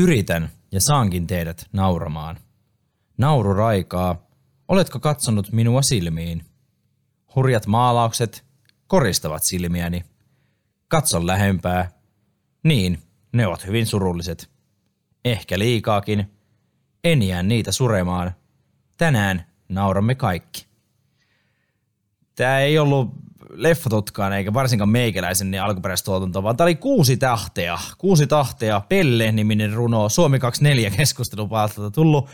Yritän ja saankin teidät nauramaan. Nauru raikaa, oletko katsonut minua silmiin? Hurjat maalaukset koristavat silmiäni. Katson lähempää. Niin, ne ovat hyvin surulliset. Ehkä liikaakin. En jää niitä suremaan. Tänään nauramme kaikki. Tämä ei ollut leffatutkaan eikä varsinkaan meikäläisen niin alkuperäistuotanto, vaan tämä oli kuusi tähteä. Kuusi tähteä, Pelle-niminen runo, Suomi 24 keskustelupalstalta tullut.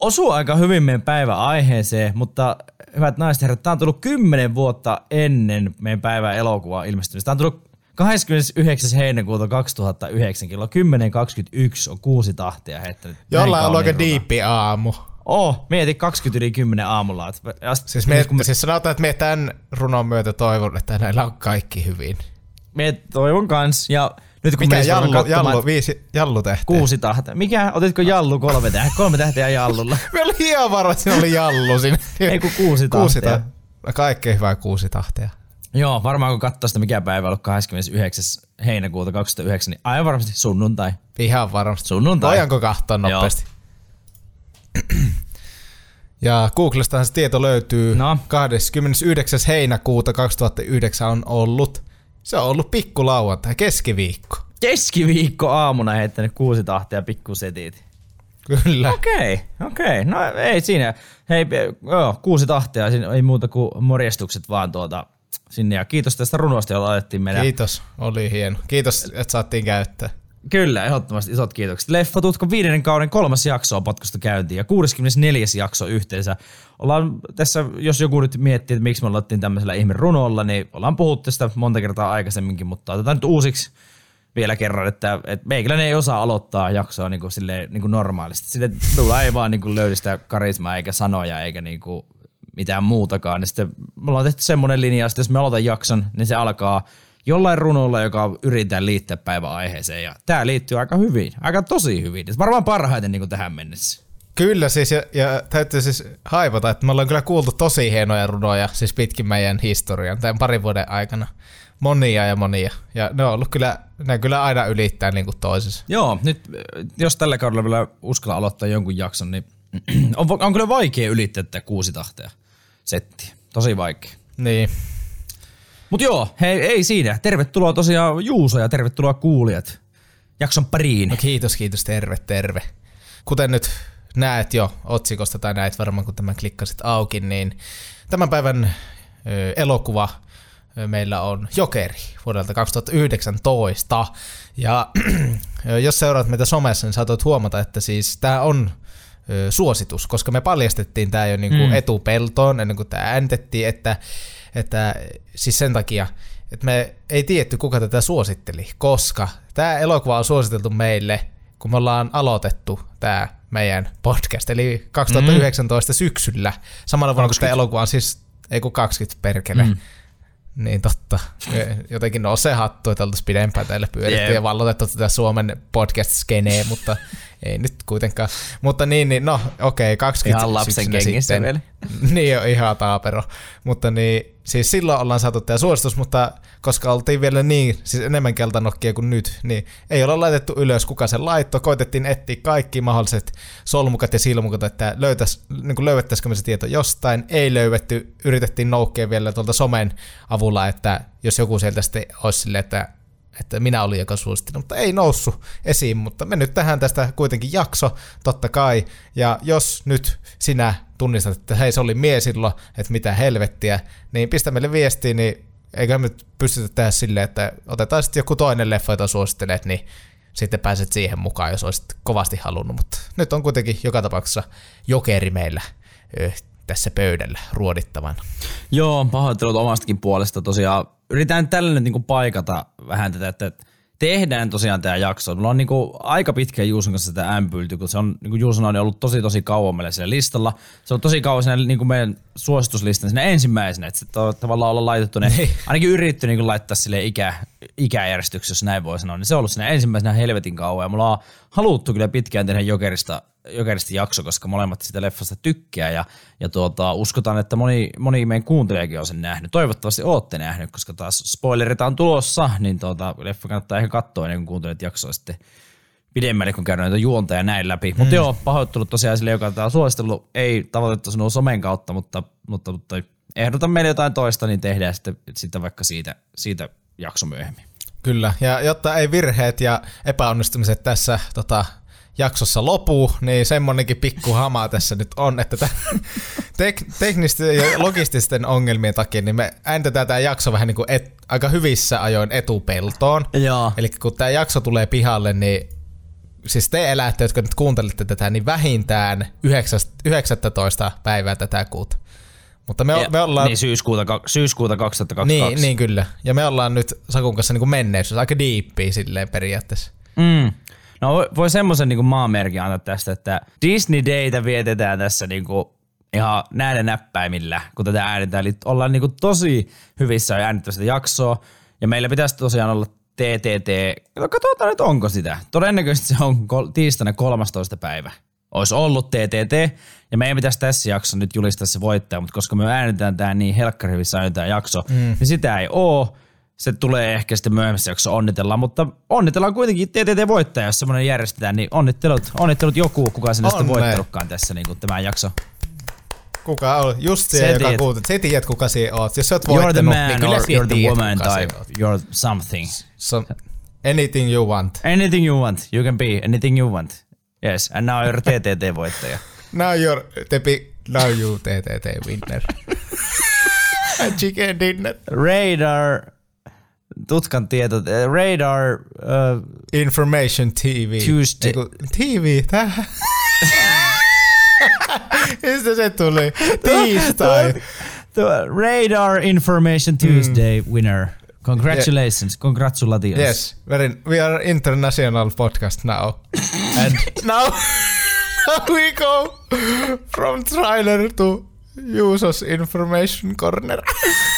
Osuu aika hyvin meidän päivän aiheeseen, mutta hyvät naiset herrat, tämä on tullut kymmenen vuotta ennen meidän päivän elokuvaa ilmestymistä. Tämä on tullut 29. heinäkuuta 2009 kello 10.21 on kuusi tahtia heittänyt. Jollain on aika diippi aamu. Oh, mieti 20 yli 10 aamulla. Siis, me, me, siis sanotaan, että me tämän runon myötä toivon, että näillä on kaikki hyvin. Me toivon kans. Ja nyt kun Mikä jallu, jallu, viisi jallu tähteä? Kuusi tahtia. Mikä? Otitko jallu kolme tähteä? Kolme tähteä jallulla. me oli ihan varma, että siinä oli jallu siinä. Ei kun kuusi tahtia. Kuusi tahtia. Kaikkein hyvää kuusi tahtia. Joo, varmaan kun katsoo sitä mikä päivä on 29. heinäkuuta 2009, niin aivan varmasti sunnuntai. Ihan varmasti. Sunnuntai. Voidaanko katsoa nopeasti? Ja Googlestahan se tieto löytyy. No. 29. heinäkuuta 2009 on ollut. Se on ollut pikkulauantai, keskiviikko. Keskiviikko aamuna heittänyt kuusi tahtia pikkusetit. Kyllä. Okei, okay, okei. Okay. No ei siinä. Hei, joo, kuusi tahtia, siinä ei muuta kuin morjestukset vaan tuota sinne. Ja kiitos tästä runosta, jolla laitettiin meidän... Kiitos, oli hieno. Kiitos, että saatiin käyttää. Kyllä, ehdottomasti isot kiitokset. Leffa Tutko viidennen kauden kolmas jakso on potkusta käyntiin ja 64. jakso yhteensä. Ollaan tässä, jos joku nyt miettii, että miksi me aloittiin tämmöisellä ihme runolla, niin ollaan puhuttu sitä monta kertaa aikaisemminkin, mutta otetaan nyt uusiksi vielä kerran, että, että meikäläinen ei osaa aloittaa jaksoa niin kuin, silleen, niin kuin normaalisti. Sille mulla ei vaan niin kuin löydy sitä karismaa eikä sanoja eikä niin kuin mitään muutakaan. Niin sitten me ollaan tehty semmoinen linja, että jos me aloitan jakson, niin se alkaa jollain runolla, joka yritetään liittää päivän aiheeseen. Ja tämä liittyy aika hyvin, aika tosi hyvin. Varmaan parhaiten niin kuin tähän mennessä. Kyllä siis, ja, ja täytyy siis haivata, että me ollaan kyllä kuultu tosi hienoja runoja siis pitkin meidän historian tämän parin vuoden aikana. Monia ja monia. Ja ne on ollut kyllä, ne kyllä aina ylittää niin kuin toisessa. Joo, nyt jos tällä kaudella vielä uskalla aloittaa jonkun jakson, niin on, on kyllä vaikea ylittää tätä kuusi tahtea settiä. Tosi vaikea. Niin. Mut joo, hei, ei siinä. Tervetuloa tosiaan Juuso ja tervetuloa kuulijat jakson pariin. No kiitos, kiitos, terve, terve. Kuten nyt näet jo otsikosta tai näet varmaan kun tämän klikkasit auki, niin tämän päivän ö, elokuva ö, meillä on Jokeri vuodelta 2019. Ja jos seuraat meitä somessa, niin saatat huomata, että siis tämä on ö, suositus, koska me paljastettiin tämä jo niinku mm. etupeltoon ennen kuin tämä äänitettiin, että että siis sen takia, että me ei tietty kuka tätä suositteli, koska tämä elokuva on suositeltu meille, kun me ollaan aloitettu tämä meidän podcast, eli 2019 mm. syksyllä. Samalla vuonna, kun tämä elokuva on siis, ei kun 20 perkele. Mm. Niin totta. Jotenkin no se hattu, että oltaisiin pidempään teille pyöritty yeah. ja vallotettu tätä Suomen podcast-skenee, mutta ei nyt kuitenkaan. Mutta niin, niin no okei, okay, 20 Ihan lapsen kengissä vielä. niin on ihan taapero. Mutta niin, siis silloin ollaan saatu tämä suositus, mutta koska oltiin vielä niin, siis enemmän keltanokkia kuin nyt, niin ei olla laitettu ylös, kuka sen laitto. Koitettiin etsiä kaikki mahdolliset solmukat ja silmukat, että löytäis, niin löydettäisikö me se tieto jostain. Ei löydetty, yritettiin noukkea vielä tuolta somen avulla, että jos joku sieltä sitten olisi silleen, että että minä olin joka suositteli, mutta ei noussut esiin, mutta me nyt tähän tästä kuitenkin jakso, totta kai, ja jos nyt sinä tunnistat, että hei se oli mies silloin, että mitä helvettiä, niin pistä meille viestiä, niin eikä me pystytä tehdä silleen, että otetaan sitten joku toinen leffa, jota suosittelet, niin sitten pääset siihen mukaan, jos olisit kovasti halunnut, mutta nyt on kuitenkin joka tapauksessa jokeri meillä tässä pöydällä ruodittavan. Joo, pahoittelut omastakin puolesta tosiaan. Yritän tällä nyt niinku paikata vähän tätä, että tehdään tosiaan tämä jakso. Mulla on niinku aika pitkä Juuson kanssa sitä ämpylty, kun se on, niinku Juuson on ollut tosi tosi kauan meillä siellä listalla. Se on tosi kauan siinä niinku meidän suosituslistan siinä ensimmäisenä, että se tavallaan olla laitettu ne, niin. ainakin yritetty niinku laittaa sille ikä, ikäjärjestyksessä, jos näin voi sanoa, niin se on ollut siinä ensimmäisenä helvetin kauan ja mulla on haluttu kyllä pitkään tehdä Jokerista Jokerista jakso, koska molemmat sitä leffasta tykkää ja, ja tuota, uskotaan, että moni, moni meidän kuuntelijakin on sen nähnyt. Toivottavasti olette nähnyt, koska taas spoilerit on tulossa, niin tuota, leffa kannattaa ehkä katsoa ennen kuin kuuntelet jaksoa sitten pidemmälle, kun käydään näitä juonta ja näin läpi. Mutta joo, pahoittelut tosiaan sille, joka tämä suositellut, ei tavoitettu sinua somen kautta, mutta, mutta, mutta ehdotan meille jotain toista, niin tehdään sitten, sitten vaikka siitä, siitä jakso myöhemmin. Kyllä, ja jotta ei virheet ja epäonnistumiset tässä tota, jaksossa lopuu, niin semmonenkin pikku hama tässä nyt on, että tämän tek- teknisten ja logististen ongelmien takia niin me äänitetään tämä jakso vähän niin kuin et, aika hyvissä ajoin etupeltoon. Joo. Eli kun tämä jakso tulee pihalle, niin siis te elätte, jotka nyt kuuntelitte tätä, niin vähintään 19. päivää tätä kuuta. Mutta me, Ja, me ollaan... Niin syyskuuta, syyskuuta 2022. Niin, niin kyllä. Ja me ollaan nyt Sakun kanssa niin menneisyys, aika diippiä silleen periaatteessa. Mm. No voi, semmoisen niin maamerkin antaa tästä, että Disney Daytä vietetään tässä niin kuin ihan näiden näppäimillä, kun tätä äänitään. Eli ollaan niin kuin tosi hyvissä äänittää sitä jaksoa. Ja meillä pitäisi tosiaan olla TTT. Katsotaan nyt onko sitä. Todennäköisesti se on tiistaina 13. päivä. Olisi ollut TTT. Ja meidän pitäisi tässä jaksossa nyt julistaa se voittaja, mutta koska me äänitetään tämä niin helkkari hyvissä äänitetään jakso, mm. niin sitä ei oo se tulee ehkä sitten myöhemmässä jaksossa onnitellaan, mutta onnitellaan kuitenkin TTT-voittaja, jos semmoinen järjestetään, niin onnittelut, onnittelut joku, kuka sinne sitten voittanutkaan tässä niin kuin tämä jakso. Kuka on? Just se, joka tiedät. Se tiedät, kuka sinä oot. Jos sä oot You're the voittanut, man niin kyllä or sinä you're the tiedät, woman tai you're something. So, anything you want. Anything you want, you can be anything you want. Yes, and now you're TTT-voittaja. Now you're the big, now you TTT winner. Chicken dinner. Radar, tutkan tieto, eh, Radar, uh, Information TV. Tuesday. Eiku, TV, tää. Mistä se tuli? Tiistai. Radar Information Tuesday winner. Congratulations, congratulations. Yes, very, we are international podcast now. And now we go from trailer to Juusos information corner.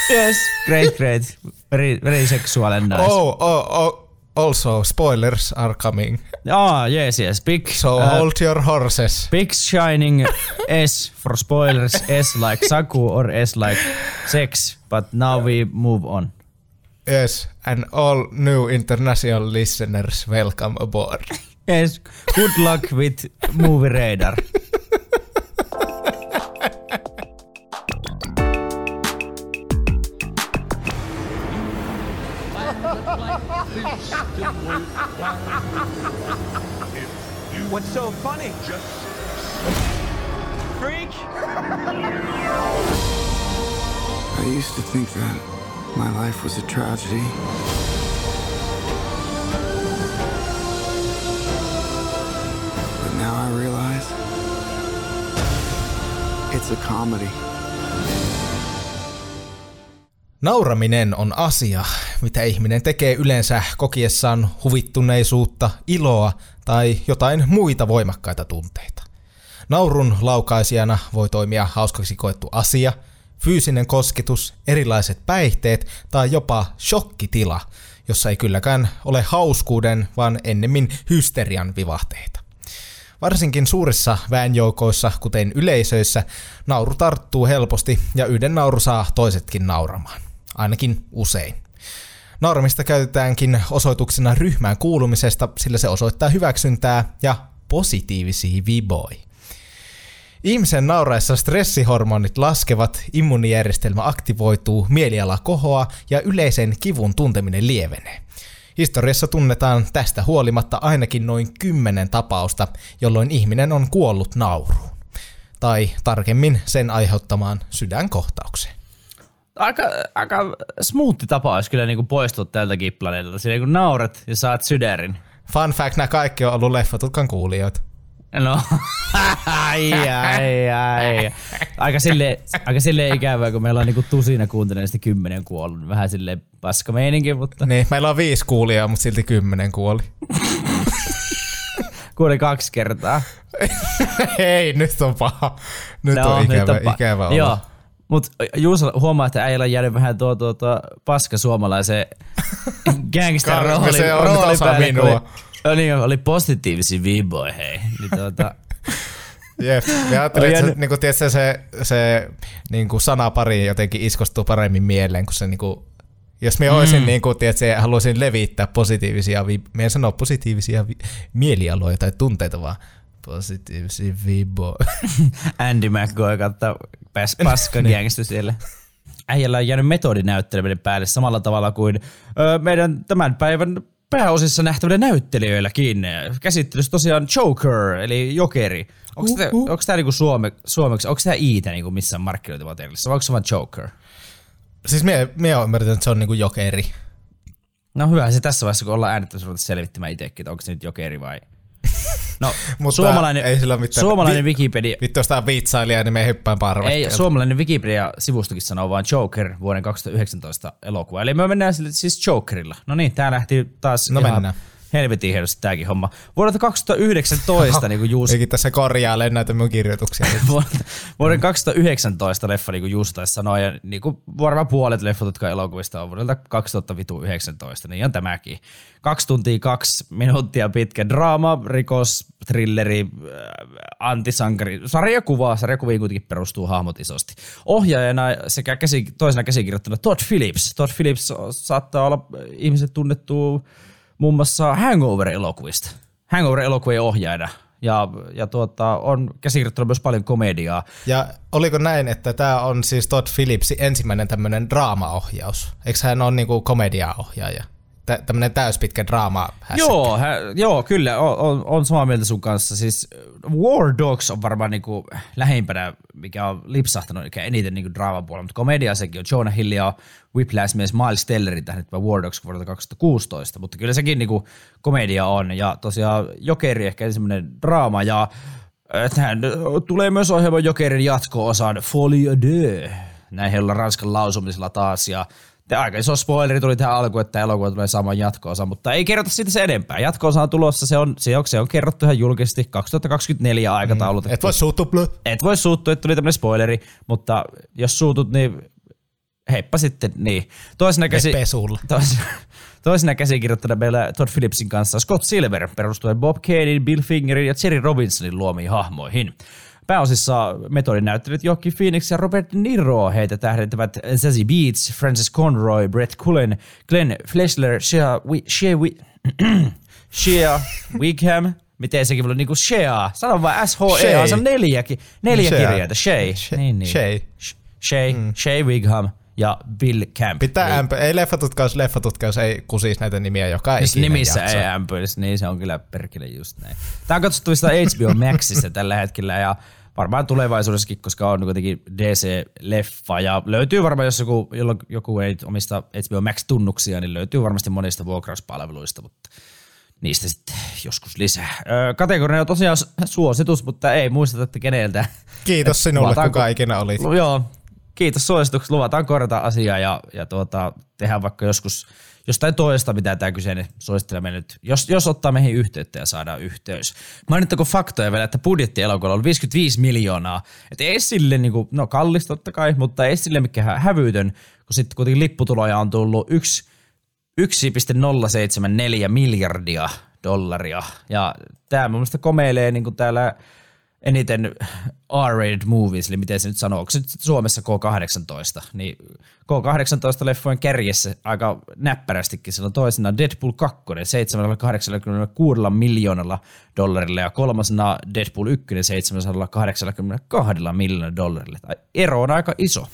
Yes, great, great. Very, very sexual and nice. Oh, oh, oh, also spoilers are coming. Ah, yes, yes. Big, So uh, hold your horses. big shining S for spoilers. S like Saku or S like sex. But now we move on. Yes, and all new international listeners welcome aboard. Yes, good luck with movie radar. What's so funny? Just Freak! I used to think that my life was a tragedy. But now I realize it's a comedy. Nauraminen on asia, mitä ihminen tekee yleensä kokiessaan huvittuneisuutta, iloa tai jotain muita voimakkaita tunteita. Naurun laukaisijana voi toimia hauskaksi koettu asia, fyysinen kosketus, erilaiset päihteet tai jopa shokkitila, jossa ei kylläkään ole hauskuuden, vaan ennemmin hysterian vivahteita. Varsinkin suurissa väenjoukoissa, kuten yleisöissä, nauru tarttuu helposti ja yhden nauru saa toisetkin nauramaan. Ainakin usein. Nauramista käytetäänkin osoituksena ryhmään kuulumisesta, sillä se osoittaa hyväksyntää ja positiivisia viboi. Ihmisen nauraessa stressihormonit laskevat, immuunijärjestelmä aktivoituu, mieliala kohoaa ja yleisen kivun tunteminen lievenee. Historiassa tunnetaan tästä huolimatta ainakin noin kymmenen tapausta, jolloin ihminen on kuollut nauruun. Tai tarkemmin sen aiheuttamaan sydänkohtaukseen. Aika, aika smoothi tapa olisi kyllä niinku poistua tältäkin planeetalta. Siinä kun naurat ja saat sydärin. Fun fact, nämä kaikki on ollut leffatutkan kuulijoita. No, ai, ai, ai. Aika sille, aika sille ikävää, kun meillä on niinku tusina kuuntelemaan sitten kymmenen kuollut. Vähän sille paska meininki, mutta Niin, meillä on viisi kuulijaa, mutta silti kymmenen kuoli. kuoli kaksi kertaa. Ei, nyt on paha. Nyt No, on ikävä, pa- ikävä olla. Joo. Mutta Juuso huomaa, että äijällä jäänyt vähän tuo, tuo, tuo paska suomalaisen gangster rooli, se on rooli päälle, minua. Oli, oli, niin, oli positiivisia v-boy, hei. Niin tuota, Jep. Ja ajattelin, että se, niin kuin, tiedätkö, se, se niin kuin sanapari jotenkin iskostuu paremmin mieleen, kun se niin kuin, Jos me olisin, mm. niin kuin, tiedätkö, haluaisin levittää positiivisia, vi- me en sano positiivisia vi- mielialoja tai tunteita, vaan positiivisia vibo. Andy McGoy kautta pääs paskan gangsta siellä. Äijällä on jäänyt metodinäytteleminen päälle samalla tavalla kuin ö, meidän tämän päivän pääosissa nähtävillä näyttelijöilläkin. Käsittelyssä tosiaan Joker, eli Jokeri. Onko uh, uh. tämä niinku suome, suomeksi, onko tämä iitä niinku missään markkinointimateriaalissa, vai onko se vaan Joker? Siis me, me on ymmärtänyt, että se on niinku jokeri. No hyvä se tässä vaiheessa, kun ollaan äänettämässä ruveta selvittämään itsekin, että onko se nyt jokeri vai... No, Mutta suomalainen, ei sillä mitään. suomalainen Wikipedia... Vittu, jos tää on viitsailija, niin me hyppään parvekkeelta. Ei, suomalainen Wikipedia-sivustokin sanoo vaan Joker vuoden 2019 elokuva. Eli me mennään sille, siis Jokerilla. No niin, tää lähti taas No ihan mennään. Helvetin hienosti tääkin homma. Vuodelta 2019 niin kuin Juus, Eikin tässä korjaa näitä mun kirjoituksia. vuoden 2019 leffa, niin kuin Juus taisi sanoa, ja niin kuin varmaan puolet leffot, jotka elokuvista on vuodelta 2019, niin on tämäkin. Kaksi tuntia, kaksi minuuttia pitkä draama, rikos, thrilleri, äh, antisankari, sarjakuva, sarjakuviin kuitenkin perustuu hahmot isosti. Ohjaajana sekä käsi, toisena käsikirjoittana Todd Phillips. Todd Phillips saattaa olla ihmiset tunnettu muun muassa Hangover-elokuvista. Hangover-elokuvien ohjaajana. Ja, ja tuota, on käsikirjoittanut myös paljon komediaa. Ja oliko näin, että tämä on siis Todd Phillipsin ensimmäinen tämmöinen draamaohjaus? Eikö hän ole niinku komediaohjaaja? Tä- tämmöinen täyspitkä draama Joo, hä, joo, kyllä, on, on, on samaa mieltä sun kanssa. Siis War Dogs on varmaan niinku lähimpänä, mikä on lipsahtanut mikä eniten niinku draaman puolella, mutta komedia sekin on Jonah Hill ja Whiplash-mies Miles Tellerin tähdet War Dogs vuodelta 2016, mutta kyllä sekin niinku komedia on. Ja tosiaan Jokeri ehkä ensimmäinen draama ja äh, tähän tulee myös ohjelman Jokerin jatko-osan Folie de. Näin heillä Ranskan lausumisella taas ja aika iso spoileri tuli tähän alkuun, että elokuva tulee saamaan jatko-osa, mutta ei kerrota siitä se enempää. Jatko-osa on tulossa, se on, se on, se on kerrottu ihan julkisesti 2024 aikataulutettu. Et voi suuttua. Et voi suuttua, että tuli tämmöinen spoileri, mutta jos suutut, niin heippa sitten, niin. Toisena, käsi, toisena, toisena käsikirjoittajana meillä Todd Phillipsin kanssa Scott Silver perustuen Bob Kanein, Bill Fingerin ja Jerry Robinsonin luomiin hahmoihin. Pääosissa metodin näyttelijät Joaquin Phoenix ja Robert Niro heitä tähdentävät Zazie Beetz, Francis Conroy, Brett Cullen, Glenn Fleshler, Shea, Wi, Shea, Wi, Shea Wigham, miten sekin voi olla niinku Shea, sano vaan s h e Shea. se on neljäkin, neljä Shea. kirjainta, Shea, Shea. niin niin. Shea. Sh- Shea, Shea Wigham ja Bill Camp. Pitää ämpö, ei leffatutkaus, leffatutkaus ei kusisi näitä nimiä joka Jos nimissä jakso. ei ämpyisi, niin se on kyllä perkele just näin. Tämä on katsottavista HBO Maxissa tällä hetkellä ja varmaan tulevaisuudessakin, koska on kuitenkin DC-leffa ja löytyy varmaan, jos joku, joku ei omista HBO Max-tunnuksia, niin löytyy varmasti monista vuokrauspalveluista, mutta niistä sitten joskus lisää. Öö, kategoria on tosiaan suositus, mutta ei muisteta, että keneltä. Kiitos sinulle, kuka ikinä olit. Lu- Joo, kiitos suosituksesta. Luvataan korjata asiaa ja, ja tuota, tehdään vaikka joskus jostain toista, mitä tämä kyseinen suosittelemme nyt, jos, jos ottaa meihin yhteyttä ja saadaan yhteys. Mainittako faktoja vielä, että budjetti elokuvalla on 55 miljoonaa. Että ei sille, niin kuin, no kallis totta kai, mutta ei sille mikään hävytön, kun sitten kuitenkin lipputuloja on tullut yksi 1,074 miljardia dollaria. Ja tämä mun mielestä komeilee niin kuin täällä eniten R-rated movies, eli miten se nyt sanoo, onko se nyt Suomessa K18, niin K18-leffojen kärjessä aika näppärästikin on toisena Deadpool 2 786 miljoonalla dollarilla ja kolmasena Deadpool 1 782 miljoonalla dollarilla. Ero on aika iso.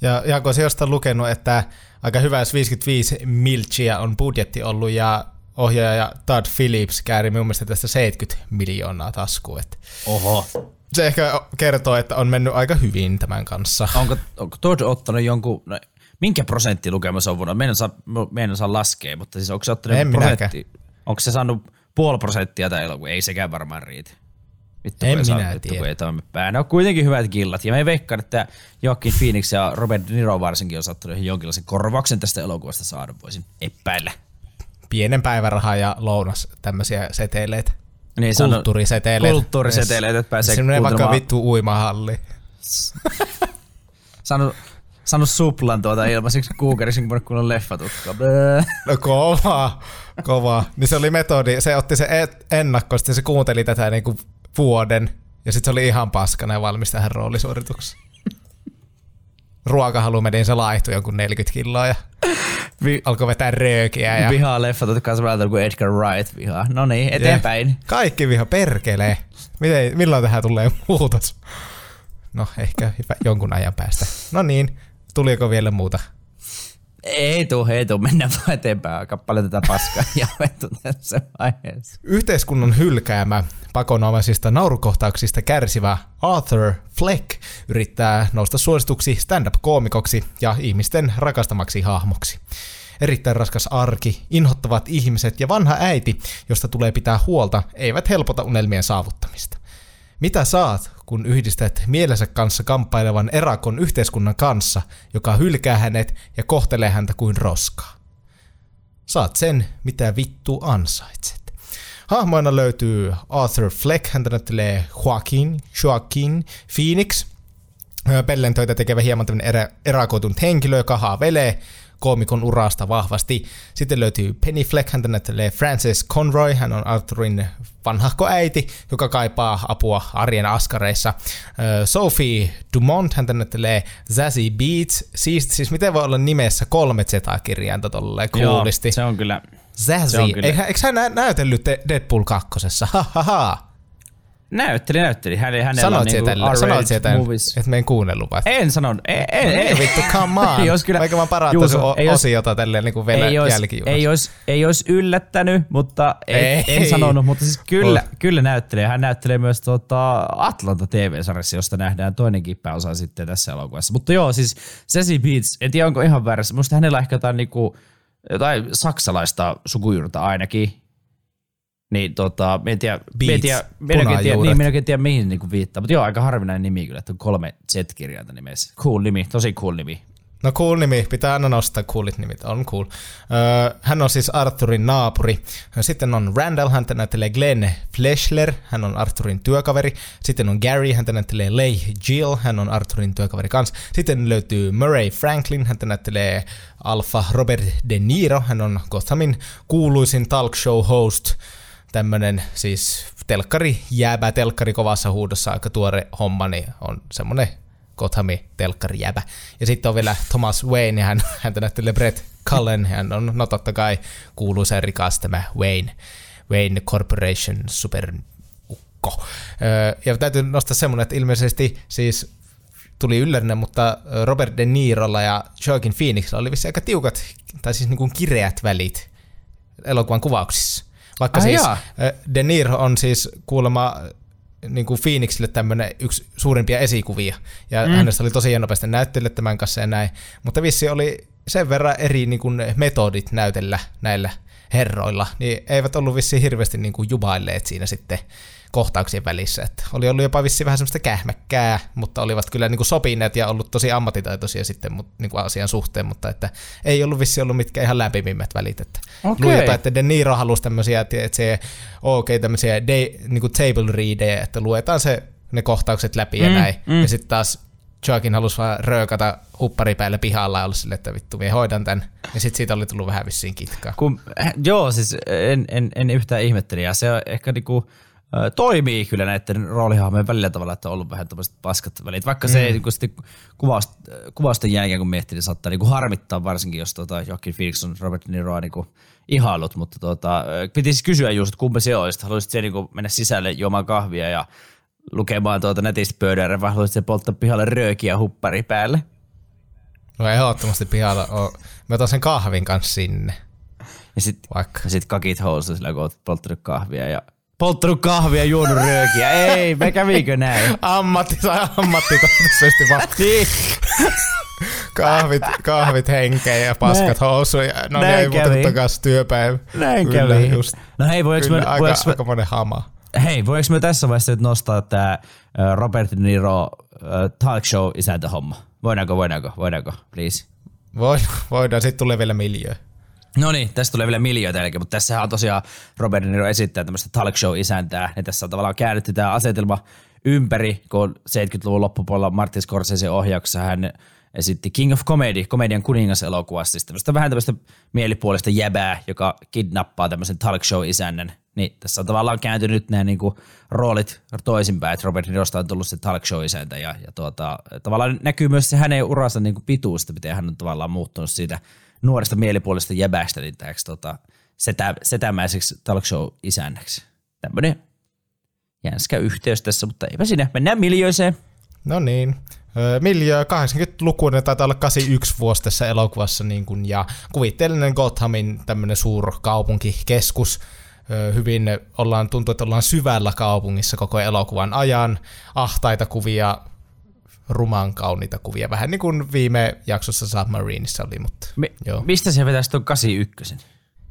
Ja Jaako, se lukenut, että aika hyvä, jos 55 miltsiä on budjetti ollut ja ohjaaja Todd Phillips kääri minun mielestä tästä 70 miljoonaa taskuun. Oho. se ehkä kertoo, että on mennyt aika hyvin tämän kanssa. Onko, onko Todd ottanut jonkun, no, minkä prosentti lukema se on vuonna? Meidän saa, meidän saa laskea, mutta siis onko se ottanut En prosentti? Onko se saanut puoli prosenttia tai elokuva? Ei sekään varmaan riitä. Vittu, En saa- minä vittu, tiedä. kun ei toimi pää. Ne on kuitenkin hyvät killat. Ja me veikkaan, että Joaquin Phoenix ja Robert De Niro varsinkin on saattanut jonkinlaisen korvauksen tästä elokuvasta saada, voisin epäillä. Pienen päiväraha ja lounas tämmöisiä seteleitä. Niin, sano- Kulttuuriseteleitä. Kulttuuriseteleitä, että pääsee Semmoinen vaikka vittu uimahalli. Saanut, saanut suplan tuota ilmaiseksi kuukaudessa, kun kunnon leffatutkaa. Blö. No kova, kova. Niin se oli metodi, se otti se et- ennakko, sitten se kuunteli tätä niinku vuoden, ja sitten se oli ihan paskana ja valmis tähän roolisuoritukseen. Ruokahalumediin se laihtui jonkun 40 kiloa ja Vi- alkoi vetää röökiä ja Vihaa leffat, jotka on samalta kuin Edgar Wright vihaa. No niin, eteenpäin. kaikki viha perkelee. Miten, milloin tähän tulee muutos? No ehkä hyvä, jonkun ajan päästä. No niin, tuliko vielä muuta? Ei tuu, ei tuu, mennään vaan eteenpäin. Aika paljon tätä paskaa jaettu tässä vaiheessa. Yhteiskunnan hylkäämä pakonomaisista naurukohtauksista kärsivä Arthur Fleck yrittää nousta suosituksi stand-up-koomikoksi ja ihmisten rakastamaksi hahmoksi. Erittäin raskas arki, inhottavat ihmiset ja vanha äiti, josta tulee pitää huolta, eivät helpota unelmien saavuttamista. Mitä saat, kun yhdistät mielensä kanssa kamppailevan erakon yhteiskunnan kanssa, joka hylkää hänet ja kohtelee häntä kuin roskaa? Saat sen, mitä vittu ansaitset. Hahmoina löytyy Arthur Fleck, häntä näyttelee Joaquin, Joaquin Phoenix, Öö, Pellen töitä tekevä hieman tämmöinen erä, erakoitunut henkilö, joka haavelee koomikon urasta vahvasti. Sitten löytyy Penny Fleck, häntä näyttelee Frances Conroy, hän on Arthurin vanhahko äiti, joka kaipaa apua arjen askareissa. Sophie Dumont, häntä näyttelee Zazie Beats, siis, siis miten voi olla nimessä kolme Z-kirjainta tolleen kuulisti. se on kyllä... Zazie, se on kyllä- Eihän- eikö hän nä- näytellyt te- Deadpool kakkosessa? Ha, ha, ha. Näytteli, näytteli. Hän, hänellä Sanoit on niinku sanoit R-rated sieltä, movies. että me en kuunnellut vai? En sanon, ei, ei, Ei, ei. vittu, come on. Jos kyllä- Vaikka mä sun ei osiota tälleen niin vielä ei olisi, jälkijunassa. ei, olisi, ei olisi yllättänyt, mutta ei, Ei. en sanonut, mutta siis kyllä, Oh. kyllä näyttelee. Hän näyttelee myös tuota Atlanta TV-sarjassa, josta nähdään toinenkin pääosa sitten tässä elokuvassa. Mutta joo, siis Sassy Beats, en tiedä onko ihan väärässä. Musta hänellä ehkä jotain, niinku, jotain saksalaista sukujuurta ainakin. Niin tota, en tiedä, en tiedä, en tiedä, niin, en tiedä mihin niinku viittaa. Mutta joo, aika harvinainen nimi kyllä, että on kolme Z-kirjainta nimessä. Cool nimi, tosi cool nimi. No cool nimi, pitää aina nostaa coolit nimit, on cool. Öö, hän on siis Arthurin naapuri. Sitten on Randall, häntä näyttelee Glenn Fleshler, hän on Arthurin työkaveri. Sitten on Gary, häntä näyttelee Leigh Jill, hän on Arthurin työkaveri kans. Sitten löytyy Murray Franklin, häntä näyttelee Alpha Robert De Niro, hän on Gothamin kuuluisin talk show host. Tämmönen siis telkkari, jääbä telkkari kovassa huudossa, aika tuore homma, niin on semmonen Gothami telkkarijäbä. Ja sitten on vielä Thomas Wayne, hän, häntä näyttelee Brett Cullen, hän on no totta kai kuuluisa rikas tämä Wayne, Wayne Corporation superukko. Öö, ja täytyy nostaa semmoinen, että ilmeisesti siis tuli yllärinä, mutta Robert De Nirolla ja Joaquin Phoenixilla oli vissi aika tiukat, tai siis niin kuin kireät välit elokuvan kuvauksissa. Vaikka Ai siis jaa. ö, De Niro on siis kuulemma niin kuin Phoenixille tämmöinen yksi suurimpia esikuvia. Ja mm. hänestä oli tosi päästä näyttelijä tämän kanssa ja näin. Mutta vissi oli sen verran eri niin kuin metodit näytellä näillä herroilla, niin eivät ollut vissiin hirveästi niin kuin jubailleet siinä sitten kohtauksien välissä. Että oli ollut jopa vissiin vähän semmoista kähmäkkää, mutta olivat kyllä niin kuin sopineet ja ollut tosi ammattitaitoisia sitten mut, niin kuin asian suhteen, mutta että ei ollut vissi ollut mitkä ihan lämpimimmät välit. Että Okei. luin jotain, että De Niro halusi tämmöisiä, että se okei, tämmöisiä day, niin kuin table readejä, että luetaan se, ne kohtaukset läpi ja Mm, näin. mm. Ja sitten taas Joaquin halusi vaan röökata huppari päälle pihalla ja olla silleen, että vittu, minä hoidan tän. Ja sitten siitä oli tullut vähän vissiin kitkaa. Kun, äh, joo, siis en, en, en yhtään ihmetteli. Ja se on ehkä niinku, toimii kyllä näiden roolihahmojen välillä tavalla, että on ollut vähän tämmöiset paskat välit. Vaikka se mm. niinku sitten kuvaus, kuvausten jälkeen, kun miettii, niin saattaa niinku harmittaa varsinkin, jos tota Joaquin Phoenix on Robert De Niroa niinku ihailut. Mutta tota, piti siis kysyä just, että kumpi se olisi. Haluaisit se niinku mennä sisälle juomaan kahvia ja lukemaan tuota netistä pöydällä, vai haluaisit se polttaa pihalle röökiä huppari päälle? No ehdottomasti pihalla on. Mä otan sen kahvin kanssa sinne. Ja sit, Vaikka. ja sit kakit housuun sillä, kun oot polttanut kahvia ja polttanut kahvia ja juonut röökiä. Ei, me kävikö näin? Ammatti tai ammattitaitoisesti vaan Niin. kahvit, kahvit henkeä ja paskat Näin- housuja. No niin, näin ei muuta kävi. takaisin työpäivä. Näin Kyllä, kävi. Just, No hei, voiko me, aika, voiko me, aika monen hama. hei, voiko me tässä vaiheessa nyt nostaa tämä Robert De Niro talk show isäntä homma? Voidaanko, voidaanko, voidaanko, please? Voidaan, voidaan. sitten tulee vielä miljö. No niin, tästä tulee vielä miljoita jälkeen, mutta tässä on tosiaan Robert De Niro esittää tämmöistä talk show isäntää. Ja tässä on tavallaan käännetty tämä asetelma ympäri, kun 70-luvun loppupuolella Martin Scorsese ohjauksessa hän esitti King of Comedy, komedian kuningas elokuvassa, siis tämmöistä vähän tämmöistä mielipuolista jäbää, joka kidnappaa tämmöisen talk show isännän. Niin tässä on tavallaan kääntynyt nämä niinku roolit toisinpäin, että Robert Nirosta on tullut se talk show isäntä ja, ja tuota, tavallaan näkyy myös se hänen uransa niinku pituus, miten hän on tavallaan muuttunut siitä nuoresta mielipuolista jäbästä niin täksi tota, setä, setämäiseksi talk show isännäksi. Tämmöinen jänskä yhteys tässä, mutta eipä siinä. Mennään miljöiseen. No niin. Miljö 80-lukuinen taitaa olla 81 vuosi tässä elokuvassa niin kun, ja kuvitteellinen Gothamin tämmöinen suurkaupunkikeskus. Hyvin ollaan, tuntuu, että ollaan syvällä kaupungissa koko elokuvan ajan. Ahtaita kuvia, ruman kauniita kuvia. Vähän niin kuin viime jaksossa Submarineissa oli, mutta Mi- joo. mistä se vetäisi tuon 81?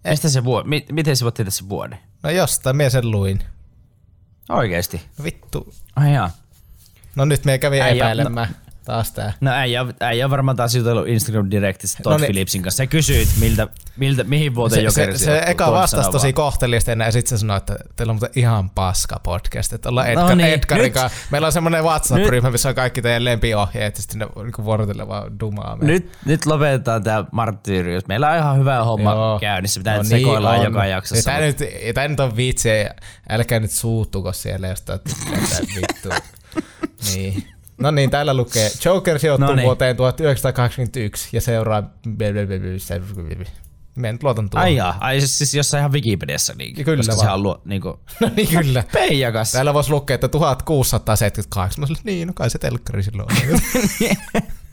Mistä se vuo- mi- miten se voit tietää sen vuoden? No jostain, minä sen luin. Oikeesti. No vittu. Ai jaa. No nyt me kävi Äijä, epäilemään taas tää. No äijä, äijä on varmaan taas jutellut Instagram Directissa Todd No niin. Phillipsin kanssa. Sä kysyit, miltä, miltä, mihin vuoteen Se, Jokeri se, se eka vastasi tosi kohteliasti ennen ja sitten se sanoi, että teillä on muuten ihan paska podcast. Että ollaan Edgar, No niin, Edgarin nyt- kanssa. Meillä on semmoinen WhatsApp-ryhmä, missä on kaikki teidän lempiohjeet ja sitten ne niin vuorotellen vaan dumaa. meitä. Nyt, nyt lopetetaan tämä marttyyrius. Meillä on ihan hyvä homma Joo. käynnissä. Pitää No no sekoillaan on. joka jaksossa. Tämä nyt, tää nyt on vitsi, älkää nyt suuttuko siellä, jos te vittu. niin. No niin, täällä lukee, Joker sijoittuu No niin. vuoteen 1981 ja seuraa... Mä en luotan tuohon. Ai jaa, ai siis, siis jossain ihan Wikipediassa. Niin, Kyllä koska vaan. se on luo, niin kuin, No niin kyllä. Peijakas. Täällä voisi lukea, että 1678. Mä sanoin, niin, no kai se telkkari silloin on.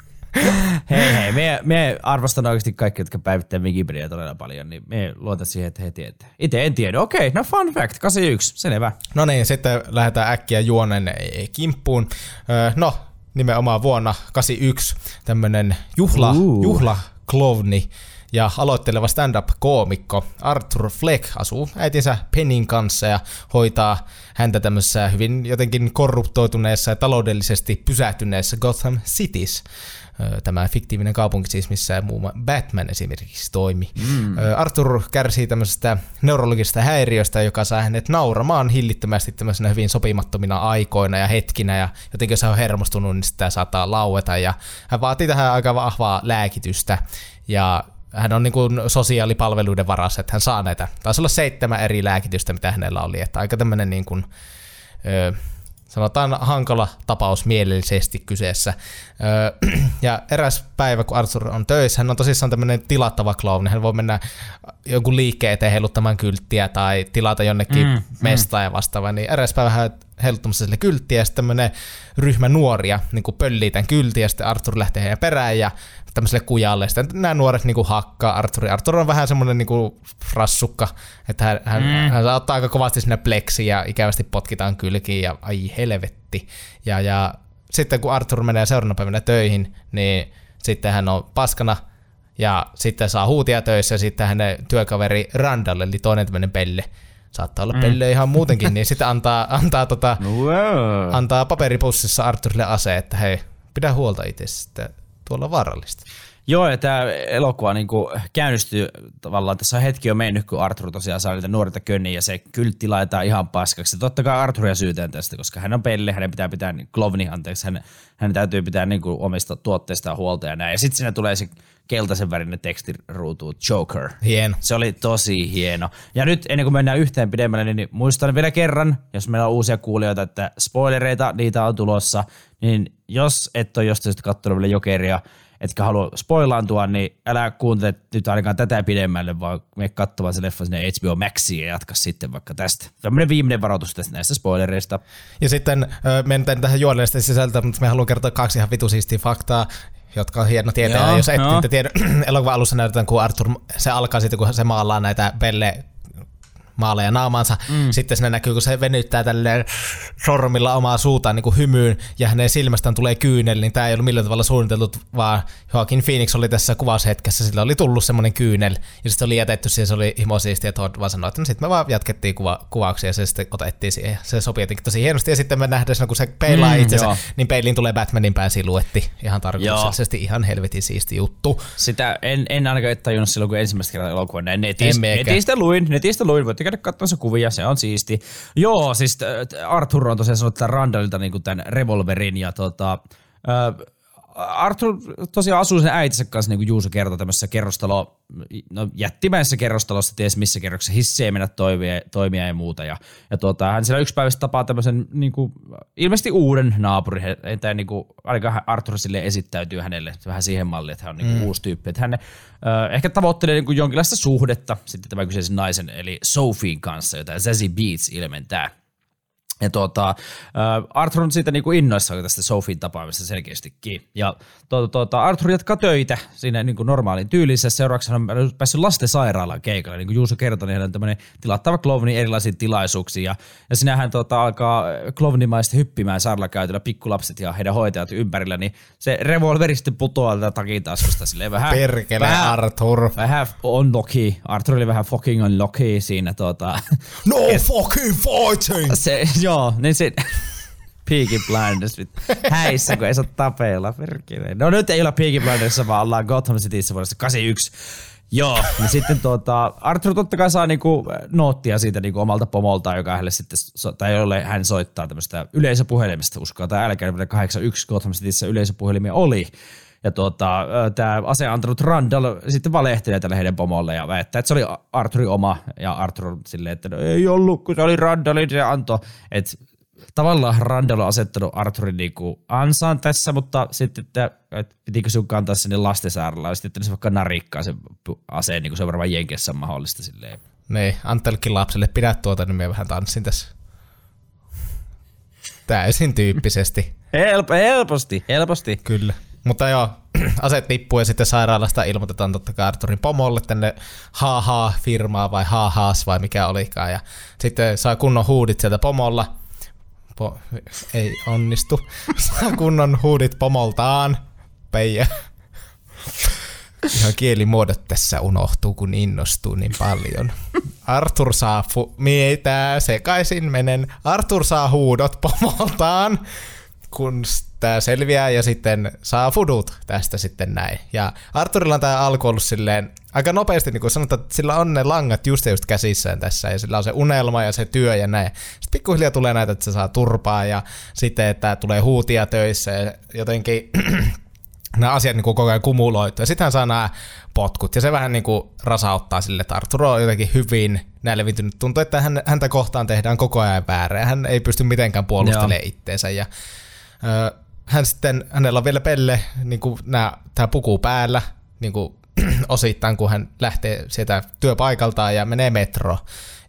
Hei hei, me, me arvostan oikeasti kaikki, jotka päivittää Wikipediaa todella paljon, niin me luotan siihen, että he tietää. Itse en tiedä. Okei, no fun fact, 81, selvä. No niin, sitten lähdetään äkkiä juonen kimppuun. No, nimenomaan vuonna 81 tämmönen juhla, juhla klovni ja aloitteleva stand-up-koomikko Arthur Fleck asuu äitinsä Pennin kanssa ja hoitaa häntä tämmöisessä hyvin jotenkin korruptoituneessa ja taloudellisesti pysähtyneessä Gotham Cities. Tämä fiktiivinen kaupunki siis, missä muun muassa Batman esimerkiksi toimi. Mm. Arthur kärsii tämmöisestä neurologisesta häiriöstä, joka saa hänet nauramaan hillittömästi tämmöisenä hyvin sopimattomina aikoina ja hetkinä, ja jotenkin jos hän on hermostunut, niin sitä saattaa laueta, ja hän vaatii tähän aika vahvaa lääkitystä, ja hän on niin kuin sosiaalipalveluiden varassa, että hän saa näitä. Taisi olla seitsemän eri lääkitystä, mitä hänellä oli, että aika tämmöinen niin kuin, ö, sanotaan hankala tapaus mielellisesti kyseessä. Öö, ja eräs päivä, kun Arthur on töissä, hän on tosissaan tämmöinen tilattava clown. Hän voi mennä jonkun liikkeen eteen heiluttamaan kylttiä tai tilata jonnekin mm, mestaan ja vastaavaa. Niin eräs päivä hän heiluttamassa sille kylttiä ja sitten tämmöinen ryhmä nuoria niin kuin pöllii tämän kyltin ja sitten Arthur lähtee heidän perään ja tämmöiselle kujalle. Sitten nämä nuoret niin kuin hakkaa Arthuri. Arthur on vähän semmoinen niin kuin rassukka, että hän, hän, mm. hän ottaa aika kovasti sinne pleksiin ja ikävästi potkitaan kylkiin ja ai helvetti. Ja, ja sitten kun Arthur menee seuraavana päivänä töihin, niin sitten hän on paskana ja sitten saa huutia töissä ja sitten hänen työkaveri Randall, eli toinen tämmöinen pelle, saattaa olla mm. pelle ihan muutenkin, niin sitten antaa, antaa, tota, Wow. antaa paperipussissa Arthurille ase, että hei, pidä huolta itse, että tuolla on vaarallista. Joo, ja tämä elokuva niin käynnistyy tavallaan, tässä on hetki jo mennyt, kun Arthur tosiaan saa niitä nuorta könniä ja se kyltti laitetaan ihan paskaksi. Totta kai Arthuria syytään tästä, koska hän on pelle, hänen pitää pitää, niin Klovni, anteeksi, hän, hänen täytyy pitää niin omista tuotteistaan huolta ja näin. Ja sitten siinä tulee se keltaisen värinen tekstiruutu Joker. Hieno. Se oli tosi hieno. Ja nyt ennen kuin mennään yhteen pidemmälle, niin muistan vielä kerran, jos meillä on uusia kuulijoita, että spoilereita, niitä on tulossa, niin jos et ole jostain katsonut vielä Jokeria, etkä halua spoilaantua, niin älä kuuntele nyt ainakaan tätä pidemmälle, vaan me katsomaan se leffa sinne HBO Maxiin ja jatka sitten vaikka tästä. Tämmöinen viimeinen varoitus tästä näistä spoilereista. Ja sitten mennään tähän juonellisesti sisältä, mutta me haluan kertoa kaksi ihan vitusiistiä faktaa, jotka on hieno tietää. Joo, Ja jos et niitä tiedä, elokuvan alussa näytetään, kun Arthur, se alkaa siitä, kun se maalaa näitä pelle maaleja naamaansa. Mm. Sitten siinä näkyy, kun se venyttää tälleen sormilla omaa suutaan niin kuin hymyyn ja hänen silmästään tulee kyynel, niin tämä ei ollut millään tavalla suunniteltu, vaan Joaquin Phoenix oli tässä kuvaushetkessä, sillä oli tullut semmoinen kyynel ja sitten se oli jätetty siihen, se oli himosiisti ja Todd vaan sanoi, että no sitten me vaan jatkettiin kuva, kuvauksia ja se sitten otettiin siihen se sopii jotenkin tosi hienosti ja sitten me nähdään siinä, kun se peilaa Mm, itsensä, joo. niin peiliin tulee Batmanin pään siluetti, ihan tarkoituksellisesti, ihan helvetin siisti juttu. Sitä en, en ainakaan tajunnut silloin, kun ensimmäistä kertaa elokuvan näin netistä, netistä luin, netistä luin, voitte käydä katsomassa kuvia, se on siisti. Joo, siis äh, Arthur on tosiaan sanonut tämän Randallilta niin tämän revolverin ja tota, äh, Arthur tosiaan asuu sen äitinsä kanssa, niin kuin Juuso kertoi, tämmöisessä kerrostalo, no jättimäisessä kerrostalossa, ties missä kerroksessa, hissiä ei mennä toimia, toimia ja muuta. Ja, ja tuota, hän siellä yksi päivä tapaa tämmöisen niin kuin, ilmeisesti uuden naapurin, että niin kuin, ainakaan Arthur sille esittäytyy hänelle vähän siihen malliin, että hän on niin kuin mm. uusi tyyppi. Että hän äh, ehkä tavoittelee niin kuin jonkinlaista suhdetta sitten tämän kyseisen naisen, eli Sophien kanssa, jota Zazie Beats ilmentää. Ja tuota, äh, Arthur on siitä niinku innoissaan tästä Sophien tapaamista selkeästikin. Ja tuota, tuota, Arthur jatkaa töitä siinä niinku normaalin tyylissä. Seuraavaksi hän on päässyt lastensairaalaan keikalle. Niin kuin Juuso kertoi, niin hän on tämmöinen tilattava klovni erilaisiin tilaisuuksiin. Ja, ja sinähän tuota, alkaa klovnimaisesti hyppimään sairaalakäytöllä pikkulapset ja heidän hoitajat ympärillä. Niin se revolveri sitten putoaa tätä takin taskusta. Silleen vähän, Perkele vähän, Arthur. Vähän on Loki. Arthur oli vähän fucking on Loki siinä. Tuota, No fucking fighting! se, joo, niin se... Peaky Blinders, häissä, kun ei saa tapella, perkele. No nyt ei olla Peaky Blindersissa, vaan ollaan Gotham Cityssä vuodesta 81. Joo, niin sitten tuota, Arthur totta kai saa niinku noottia siitä niinku omalta pomoltaan, joka hänelle sitten, so, tai jolle hän soittaa tämmöistä yleisöpuhelimesta, uskoa tai älkää, 81 Gotham Cityssä yleisöpuhelimia oli. Ja tuota, tämä aseantanut Randall sitten valehtelee tälle heidän pomolle ja väittää, että se oli Arthurin oma. Ja Arthur silleen, että no, ei ollut, kun se oli Randallin se antoi. Että tavallaan Randall on asettanut Arthurin niinku ansaan tässä, mutta sitten, että, että pitikö sinun kantaa sinne lastensairaalaan, ja sitten se vaikka narikkaa sen aseen, niin kuin se on varmaan Jenkessä mahdollista silleen. Niin, Antelkin lapselle pidä tuota, niin minä vähän tanssin tässä. Täysin tyyppisesti. Help, helposti, helposti. Kyllä. Mutta joo, aset tippuu ja sitten sairaalasta ilmoitetaan totta kai Arturin pomolle tänne haha firmaa vai hahaas vai mikä olikaan. Ja sitten saa kunnon huudit sieltä pomolla. Po- ei onnistu. Saa kunnon huudit pomoltaan. Peijä. Ihan kielimuodot tässä unohtuu, kun innostuu niin paljon. Arthur saa fu- mitä sekaisin menen. Arthur saa huudot pomoltaan, kun tämä selviää ja sitten saa fudut tästä sitten näin. Ja Arthurilla on tämä alku ollut silleen aika nopeasti, niin kuin sanotaan, että sillä on ne langat just just käsissään tässä ja sillä on se unelma ja se työ ja näin. Sitten pikkuhiljaa tulee näitä, että se saa turpaa ja sitten, että tulee huutia töissä ja jotenkin nämä asiat niin kuin koko ajan kumuloituu. Ja sitten hän saa nämä potkut, ja se vähän niin kuin rasauttaa sille, että Arturo on jotenkin hyvin nälvintynyt. Tuntuu, että hän, häntä kohtaan tehdään koko ajan väärää. Hän ei pysty mitenkään puolustelemaan itteensä. Ja, hän sitten, hänellä on vielä pelle, niin kuin nämä, tämä puku päällä, niin kuin osittain, kun hän lähtee sieltä työpaikaltaan ja menee metro.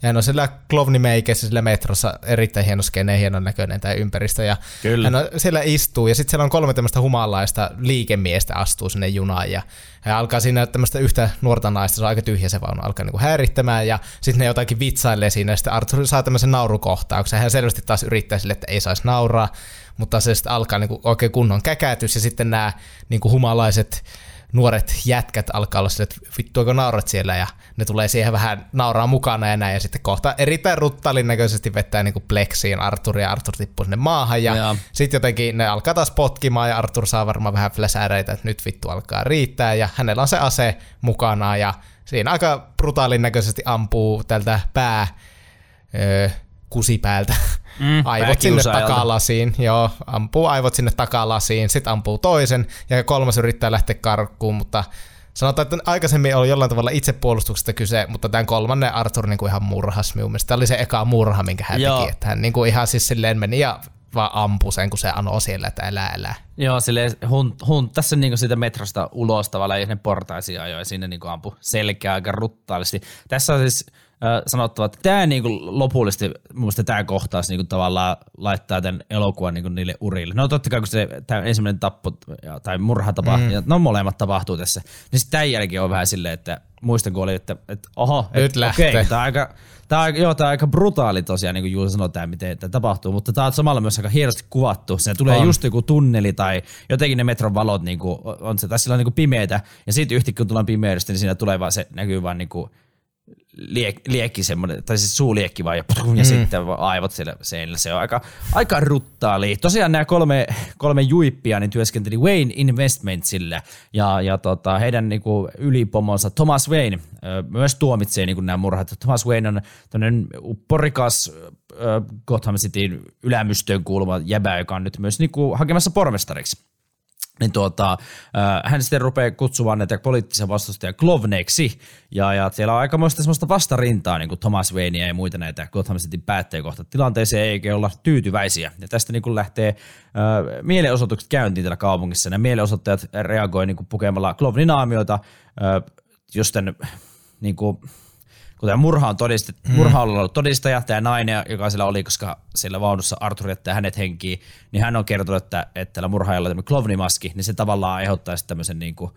Ja hän on siellä klovnimeikessä sillä metrossa erittäin hieno skene, hienon näköinen tämä ympäristö. Ja Kyllä. hän on, siellä istuu ja sitten siellä on kolme tämmöistä humalaista liikemiestä astuu sinne junaan ja hän alkaa siinä tämmöistä yhtä nuorta naista, se on aika tyhjä se vaunu, alkaa niinku häirittämään ja sitten ne jotakin vitsailee siinä ja sitten Arthur saa tämmöisen naurukohtauksen. Hän selvästi taas yrittää sille, että ei saisi nauraa, mutta se sitten alkaa niinku oikein kunnon käkätys ja sitten nämä niinku humalaiset nuoret jätkät alkaa olla sille, että vittuako naurat siellä? Ja ne tulee siihen vähän nauraa mukana ja näin. Ja sitten kohta erittäin ruttalin näköisesti vetää niinku pleksiin Arthur ja Arthur tippuu sinne maahan. Ja Joo. sitten jotenkin ne alkaa taas potkimaan ja Arthur saa varmaan vähän fläsäreitä, että nyt vittu alkaa riittää. Ja hänellä on se ase mukana ja siinä aika brutaalin näköisesti ampuu tältä pää öö, kusipäältä Mm, aivot sinne takalasiin. Joo, ampuu aivot sinne takalasiin, sitten ampuu toisen ja kolmas yrittää lähteä karkuun, mutta sanotaan, että aikaisemmin oli jollain tavalla itsepuolustuksesta kyse, mutta tämän kolmannen Arthur niin kuin ihan murhas minun mielestä. Tämä oli se eka murha, minkä hän Joo. teki, että hän niin kuin ihan siis silleen meni ja vaan ampui sen, kun se anoi siellä, että älä, älä. Joo, silleen hun, hun, tässä niinku siitä metrosta ulos tavallaan ja ne portaisiin ajoi ja sinne niinku ampu selkeä aika ruttaalisti. Tässä on siis sanottava, että tämä niinku lopullisesti, mun mielestä tämä kohtaus niinku tavallaan laittaa tämän elokuvan niinku niille urille. No totta kai kun se tämä ensimmäinen tappo ja, tai murha tapahtuu, mm. ja no molemmat tapahtuu tässä, niin sitten tämän jälkeen on vähän silleen, että muistan kun oli, että, että oho, Nyt että, lähtee. okei, tämä on aika, Tämä on, joo, tämä on aika brutaali tosiaan, niin kuin Juuso sanoi, tämä, miten tämä tapahtuu, mutta tämä on samalla myös aika hienosti kuvattu. Se tulee On. just joku tunneli tai jotenkin ne metron valot niin kuin, on se, tai sillä on niin pimeätä, ja sitten yhtäkkiä kun tullaan pimeydestä, niin siinä tulee vaan se, näkyy vaan niin kuin liek, liekki semmoinen, tai siis suuliekki vaan ja, pum, ja sitten vaan aivot siellä seinällä. Se on aika, aika ruttaali. Tosiaan nämä kolme, kolme juippia niin työskenteli Wayne Investmentsille ja, ja tota, heidän niinku ylipomonsa Thomas Wayne myös tuomitsee niinku nämä murhat. Thomas Wayne on tämmöinen upporikas ö, Gotham Cityn ylämystöön kuuluva jäbä, joka on nyt myös niinku hakemassa pormestariksi. Niin tuota, äh, hän sitten rupeaa kutsumaan näitä poliittisia vastustajia Klovneiksi, ja, ja siellä on aikamoista semmoista vastarintaa, niin kuin Thomas Wayneia ja muita näitä Gotham Cityn päättäjiä kohta. Tilanteeseen. Ei olla tyytyväisiä, ja tästä niin kuin lähtee äh, mielenosoitukset käyntiin täällä kaupungissa, ja mielenosoittajat reagoivat niin kuin pukemalla Klovnin naamioita, äh, josten niin kuin, kuten murha on todistet, mm. murha on ollut todistaja, tämä nainen, joka siellä oli, koska siellä vaunussa Arthur jättää hänet henkiin, niin hän on kertonut, että, että tällä murhaajalla on klovnimaski, niin se tavallaan aiheuttaisi tämmöisen niin kuin,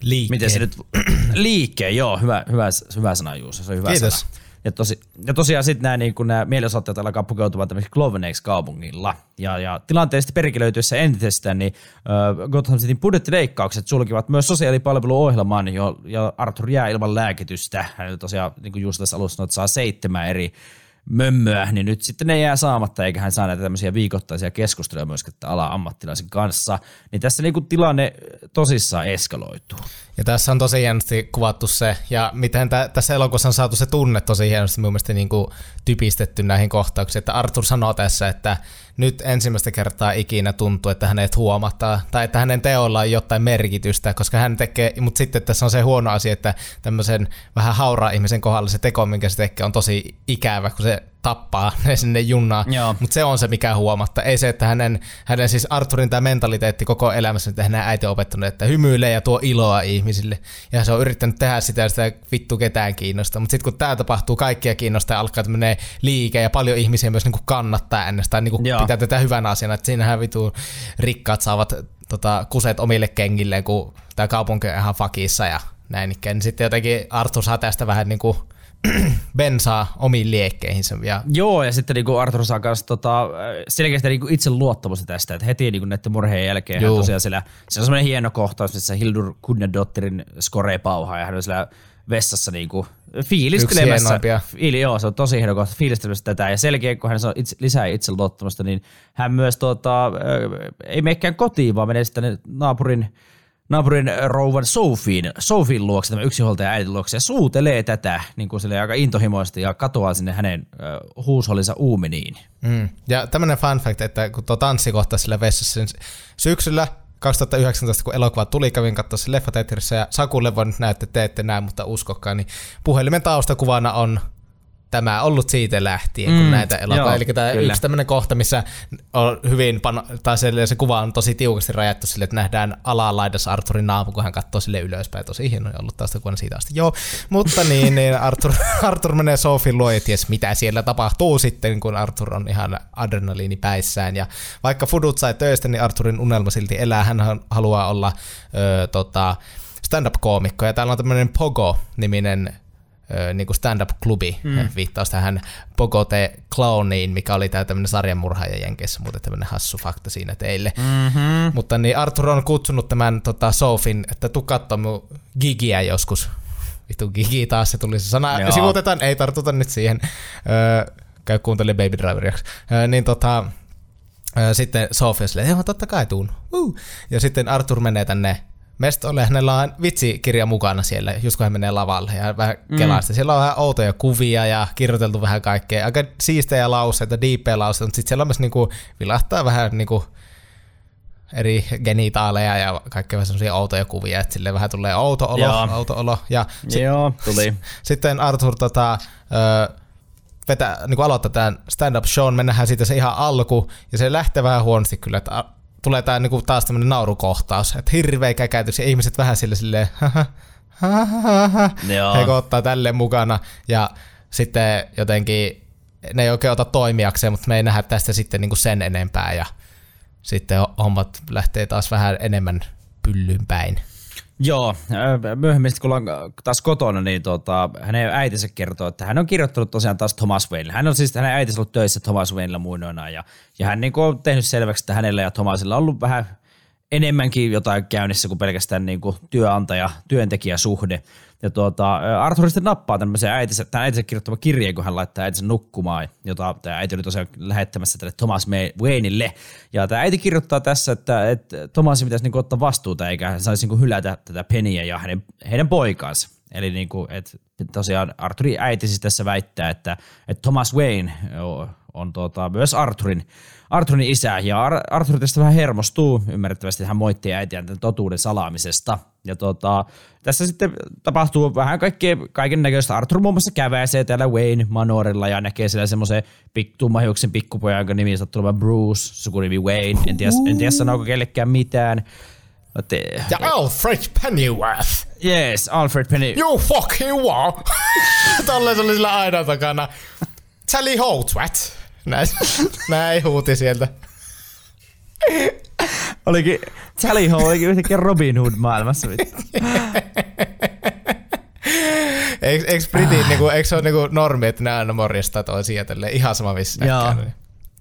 Liikkeen. miten se nyt, liikkeen, joo, hyvä, hyvä, hyvä sana Juuso, se on hyvä Kiitos. sana. Ja, tosi, ja tosiaan sitten nämä, niin nämä mielenosoittajat alkaa pukeutumaan tämmöisiksi Cloveneiksi kaupungilla. Ja, ja tilanteesta perkilöityessä entisestään, niin äh, Gotham Cityn budjettileikkaukset sulkivat myös sosiaalipalveluohjelman, jo, ja Arthur jää ilman lääkitystä. Hän tosiaan, niin kuin just tässä alussa sanoi, että saa seitsemän eri mömmöä, niin nyt sitten ne jää saamatta, eikä hän saa näitä tämmöisiä viikoittaisia keskusteluja myöskään ala-ammattilaisen kanssa. Niin tässä niin kuin tilanne tosissaan eskaloituu. Ja tässä on tosi hienosti kuvattu se, ja miten tä, tässä elokuvassa on saatu se tunne tosi hienosti mun mielestä niin kuin typistetty näihin kohtauksiin, että Arthur sanoo tässä, että nyt ensimmäistä kertaa ikinä tuntuu, että hänet huomataan, tai että hänen teolla on jotain merkitystä, koska hän tekee, mutta sitten tässä on se huono asia, että tämmöisen vähän hauraa ihmisen kohdalla se teko, minkä se tekee, on tosi ikävä, kun se tappaa ne sinne junnaan, Joo. mutta se on se, mikä huomatta. Ei se, että hänen, hänen siis Arturin tämä mentaliteetti koko elämässä, mitä hänen äiti on opettanut, että hymyilee ja tuo iloa ihmisille. Ja se on yrittänyt tehdä sitä ja sitä vittu ketään kiinnosta. Mutta sitten kun tämä tapahtuu, kaikkia kiinnostaa ja alkaa tämmöinen liike ja paljon ihmisiä myös niinku kannattaa ennestään, niinku Joo. pitää tätä hyvänä asiana, että siinähän vitu rikkaat saavat tota, kuseet omille kengilleen, kun tämä kaupunki on ihan fakissa ja näin ikään. Niin sitten jotenkin Arthur saa tästä vähän niinku bensaa omiin liekkeihinsä. Ja Joo, ja sitten niin Arthur saa kanssa tota, selkeästi niin itse luottamusta tästä, että heti niin näiden murheen jälkeen hän Joo. tosiaan siellä, siellä on semmoinen hieno kohtaus, missä Hildur Kudnedottirin skore pauhaa, ja hän on siellä vessassa niin kuin fiilistelemässä. Fiili, joo, se on tosi hieno kohta fiilistelemässä tätä, ja selkeä, kun hän saa itse, lisää itse luottamusta, niin hän myös tota, äh, ei menekään kotiin, vaan menee sitten naapurin naapurin rouvan Sofiin, Sofin luokse, tämä yksinhuoltaja äidin luokse, ja suutelee tätä niin kuin aika intohimoisesti ja katoaa sinne hänen äh, huushollinsa uumeniin. Mm. Ja tämmöinen fun fact, että kun tuo tanssikohta sillä vessassa niin syksyllä 2019, kun elokuva tuli, kävin katsoa se leffateatterissa ja Sakulle voi nyt näyttää, että te ette näe, mutta uskokaa, niin puhelimen taustakuvana on tämä ollut siitä lähtien, kun Mm, näitä elokuvia. Eli tämä kyllä. yksi tämmöinen kohta, missä on hyvin, pano- tai se, se kuva on tosi tiukasti rajattu sille, että nähdään alalaidassa Arturin naapu, kun hän katsoo sille ylöspäin. Tosi hieno ollut taustakuvana siitä asti. Joo, mutta niin, niin Arthur, Arthur menee Sofin luo ja ties mitä siellä tapahtuu sitten, kun Arthur on ihan adrenaliini päissään. Ja vaikka Fudut sai töistä, niin Arthurin unelma silti elää. Hän haluaa olla ö, tota, stand-up-koomikko. Ja täällä on tämmöinen Pogo-niminen niin kuin stand-up-klubi, mm. viittaus tähän Pogo the Clowniin, mikä oli tämä tämmöinen sarjanmurhaaja Jenkeissä, muuten tämmöinen hassu fakta siinä teille. Mm-hmm. Mutta niin Arthur on kutsunut tämän tota, Sofin, että tuu katsoa mun gigiä joskus. Vittu gigi taas se tuli se sana. Joo. Sivuutetaan, ei tartuta nyt siihen. Öö, käy kuuntele Baby Driveriaksi. Öö, niin tota, öö, sitten Sofia silleen, joo totta kai tuun. Uh. Ja sitten Arthur menee tänne mestolle, hänellä on vitsikirja mukana siellä, just kun hän menee lavalle ja vähän kelaa sitä. Siellä on vähän outoja kuvia ja kirjoiteltu vähän kaikkea, aika siistejä lauseita, diippejä lauseita, mutta sitten siellä on myös niinku, vilahtaa vähän niinku eri genitaaleja ja kaikkea vähän semmoisia outoja kuvia, että sille vähän tulee outo olo, Joo. outo olo. Ja sit, Joo, tuli. sitten Arthur tota, ö, vetää, niin aloittaa tämän stand-up shown, mennään siitä se ihan alku, ja se lähtee vähän huonosti kyllä, että tulee tää niin taas tämmöinen naurukohtaus, että hirveä käkäytys, ja ihmiset vähän sille silleen, he ottaa tälleen mukana, ja sitten jotenkin ne ei oikein ota toimijakseen, mutta me ei nähdä tästä sitten niin sen enempää, ja sitten hommat lähtee taas vähän enemmän pyllyn päin. Joo, ö, myöhemmin kun ollaan taas kotona, niin tota, hänen äitinsä kertoo, että hän on kirjoittanut tosiaan taas Thomas Wayne. Hän on siis, hänen äitinsä ollut töissä Thomas Waynella muinoinaan ja, ja hän niin on tehnyt selväksi, että hänellä ja Thomasilla on ollut vähän enemmänkin jotain käynnissä kuin pelkästään niin kuin työnantaja-työntekijäsuhde. Ja tuota, Arthur sitten nappaa tämmöisen äitinsä, tämän äitinsä kirjoittama kirjeen, kun hän laittaa äitinsä nukkumaan, jota tämä äiti oli tosiaan lähettämässä tälle Thomas Wayneille. Ja tämä äiti kirjoittaa tässä, että, että Thomasin pitäisi niin ottaa vastuuta, eikä hän saisi niin hylätä tätä Pennyä ja hänen, heidän poikaansa. Eli niin kuin, että tosiaan Arthurin äiti siis tässä väittää, että, että Thomas Wayne on tuota, myös Arthurin, Arthurin isä. Ja Ar- Arthur tästä vähän hermostuu, ymmärrettävästi hän moittii äitiään tämän totuuden salaamisesta. Ja tuota, tässä sitten tapahtuu vähän kaikkea, kaiken näköistä. Arthur muun muassa käväisee täällä Wayne Manorilla ja näkee siellä semmoisen pik, tummahiuksen pikkupojan, jonka nimi sattuu olemaan Bruce, sukunimi Wayne. En tiedä, en tiedä sanooko kellekään mitään. Mutta, Ja Alfred Pennyworth. yes, Alfred Penny. You fucking wow. Tolleen se oli sillä aina takana. Sally Holtwat. Näin, näin huuti sieltä. Olikin, Sally Hall olikin yhtäkkiä Robin Hood maailmassa. Eikö, eikö Britin, niinku, eikö se ole niinku normi, että ne aina morjastaa toisia tälleen ihan sama missä Joo. näkään.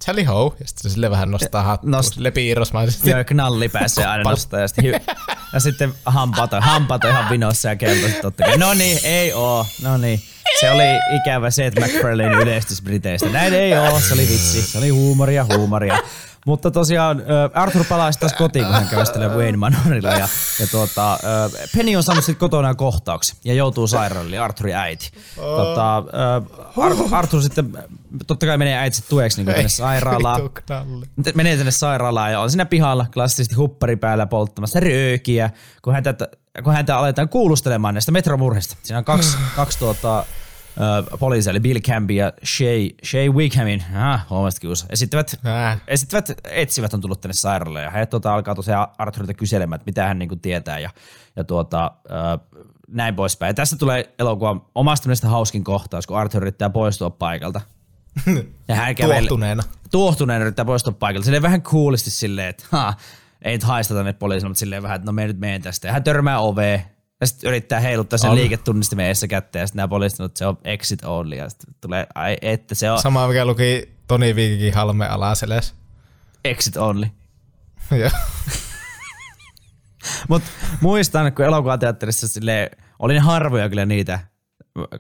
Sally Ho, ja sitten sille vähän nostaa hattua, Nost- piirrosmaisesti. Joo, knalli pääsee aina nostaa ja, sitten hy- ja sitten hampaat on, hampaat on ihan vinossa ja keltaiset totta kai. No niin, ei oo. No niin. Se oli ikävä se, että McFarlane yleistys Briteistä. Näin ei oo, se oli vitsi. Se oli huumoria, huumoria. Mutta tosiaan Arthur palaa sitten taas kotiin, kun hän kävestelee Wayne Manorilla. Ja, ja tuota, Penny on saanut sitten kotona kohtauksen ja joutuu sairaalaan, eli Arthurin äiti. Tota, Ar- Arthur sitten totta kai menee äitsi tueksi niin tänne sairaalaan. Menee tänne sairaalaan ja on siinä pihalla klassisesti huppari päällä polttamassa röökiä, kun häntä, kun häntä aletaan kuulustelemaan näistä metromurhista. Siinä on kaksi, kaksi tuota, eli Bill Campy ja Shay, Shay Wickhamin, ah, huomasit kiusa, esittävät, Äh. esittävät etsivät on tullut tänne sairaalaan ja he tuota, alkaa tosiaan Arthurilta kyselemään, että mitä hän niinku tietää ja, ja tuota, ö, näin poispäin. Ja tästä tulee elokuvan omasta mielestä hauskin kohtaus, kun Arthur yrittää poistua paikalta. Ja hän kävelee, Tuohtuneena. tuohtuneena yrittää poistua paikalta. Silleen vähän coolisti silleen, että ha, ei nyt haista tänne poliisille, mutta silleen vähän, että no me nyt menen tästä. Ja hän törmää oveen ja sitten yrittää heiluttaa sen On. liiketunnistimen edessä kättä ja sitten nämä poliisit että se on exit only ja sitten tulee, ai että se on Sama mikä luki Toni Viikikin halme alaseles. exit only. Joo. Mutta muistan, kun elokuvateatterissa sille oli ne harvoja kyllä niitä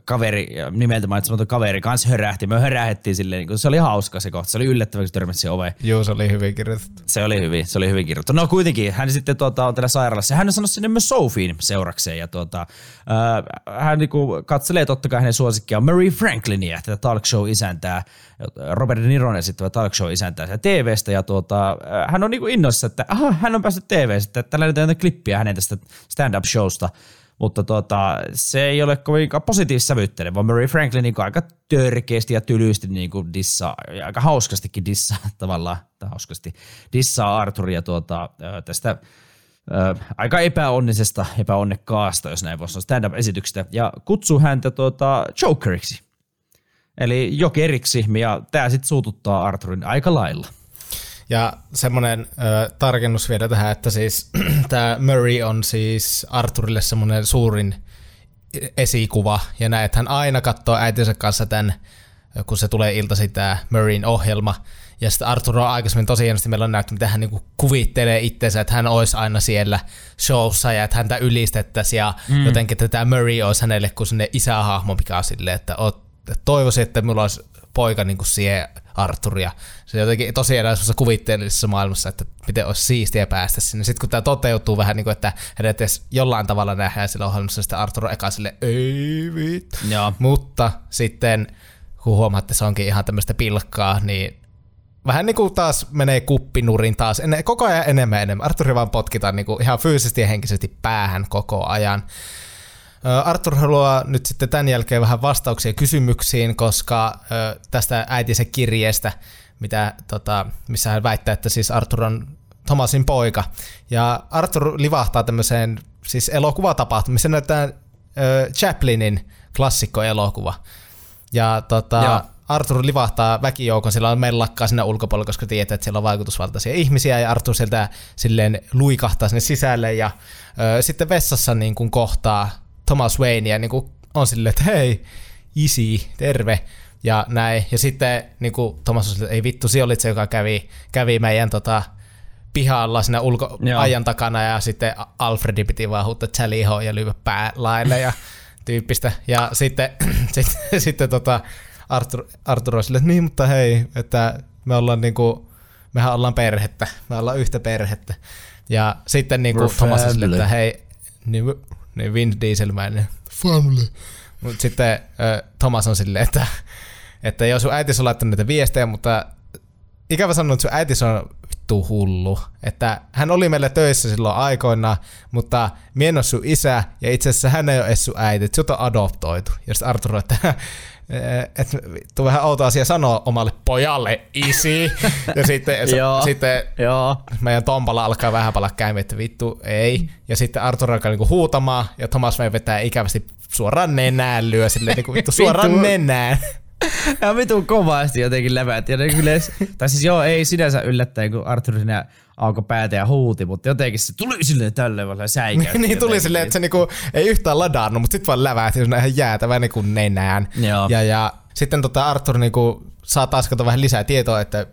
kaveri, nimeltä mainitsematon kaveri kanssa hörähti. Me hörähettiin silleen, niin kun se oli hauska se kohta. Se oli yllättävää, kun se törmäsi siihen oveen. Juu, se oli hyvin kirjoitettu. Se oli hyvin, se oli hyvin kirjoitettu. No kuitenkin, hän sitten tuota, on täällä sairaalassa. Hän on sanonut sinne myös Sophien seurakseen. Ja tuota, äh, hän niinku katselee totta kai hänen suosikkiaan Murray Franklinia, tätä talk show isäntää, Robert De Niron esittävä talk show isäntää siellä TVstä. Ja tuota, äh, hän on niinku innoissa, että aha, hän on päässyt TVstä, että tällä näytetään klippiä hänen tästä stand-up showsta. Mutta tota, se ei ole kovinkaan positiivissävytteinen, vaan Murray Franklin niin aika törkeästi ja tylysti niin kuin dissaa, ja aika hauskastikin dissaa tavallaan, tai hauskasti dissaa Arthuria tuota, tästä ö, aika epäonnisesta, epäonnekkaasta, jos näin voisi sanoa, stand-up-esityksestä, ja kutsuu häntä tuota, Jokeriksi, eli jokeriksi, ja tämä sitten suututtaa Arthurin aika lailla. Ja semmoinen ö, tarkennus vielä tähän, että siis tämä Murray on siis Arthurille semmoinen suurin esikuva, ja näin, että hän aina katsoo äitinsä kanssa tämän, kun se tulee iltaisin tämä Murrayn ohjelma, ja sitten Arthur on aikaisemmin tosi hienosti meillä on näytetty, miten hän niinku kuvittelee itsensä, että hän olisi aina siellä showssa ja että häntä ylistettäisiin. Ja mm. jotenkin, että tämä Murray olisi hänelle kuin sinne isähahmo, mikä on silleen, että oot, että toivoisin, että minulla olisi poika niin kuin siihen Arthur ja se jotenkin tosi semmoisessa kuvitteellisessa maailmassa, että miten olisi siistiä päästä sinne. Sitten kun tämä toteutuu vähän niin kuin, että hänet edes jollain tavalla nähdään sillä ohjelmassa, sitten Arthur eka sille ei vittu. Joo. Mutta sitten kun huomaatte, että se onkin ihan tämmöistä pilkkaa, niin vähän niin kuin taas menee kuppinurin taas, en, koko ajan enemmän enemmän. Arthuri vaan potkitaan niin kuin ihan fyysisesti ja henkisesti päähän koko ajan. Arthur haluaa nyt sitten tämän jälkeen vähän vastauksia kysymyksiin, koska tästä äitinsä kirjeestä, mitä, tota, missä hän väittää, että siis Arthur on Thomasin poika. Ja Arthur livahtaa tämmöiseen siis näytetään ö, Chaplinin klassikkoelokuva. Ja tota, Joo. Arthur livahtaa väkijoukon, sillä on mellakkaa sinne ulkopuolella, koska tietää, että siellä on vaikutusvaltaisia ihmisiä, ja Arthur sieltä silleen luikahtaa sinne sisälle, ja ö, sitten vessassa niin kuin kohtaa Thomas Wayne, ja niin kuin on silleen, että hei, isi, terve, ja näin. Ja sitten niin kuin Thomas on silleen, että ei vittu, sinä olit se, joka kävi, kävi meidän tota, pihalla siinä ulko Joo. ajan takana, ja sitten Alfredi piti vaan huuttaa Chaliho ja lyödä päälaille, ja tyyppistä. Ja sitten, sitten, sitten tota Arthur, Arthur on silleen, että niin, mutta hei, että me ollaan niinku, mehän ollaan perhettä, me ollaan yhtä perhettä. Ja sitten niinku Thomas on silleen, family. että hei, niin, niin Vin Dieselmäinen family. Mutta sitten Thomas on silleen, että että joo, sun äiti on laittanut näitä viestejä, mutta ikävä sanoa, että sun äiti on vittu hullu. Että hän oli meillä töissä silloin aikoina, mutta mie en ole sun isä, ja itse asiassa hän ei ole edes sun äiti, että sut on adoptoitu. Ja sitten Arthur, että että tuu vähän outo asia sanoa omalle pojalle isi. ja sitten, Joo. sitten Joo. meidän Tompala alkaa vähän palaa käymään, että vittu ei. Ja sitten Arthur alkaa niinku huutamaan, ja Thomas Wayne vetää ikävästi suoraan nenään lyö silleen niinku vittu suoraan Vittu. nenään. Ja vitun kovasti jotenkin levät. Ja ne kyllä, tai siis joo, ei sinänsä yllättäen, kun Arthur sinä alkoi päätä ja huuti, mutta jotenkin se tuli silleen tälleen vaan säikäytti. niin tuli silleen, että se niinku ei yhtään ladannut, mutta sitten vaan lävähti siinä ihan jäätävä niinku nenään. Joo. Ja, ja sitten tota Arthur niinku saa taas vähän lisää tietoa, että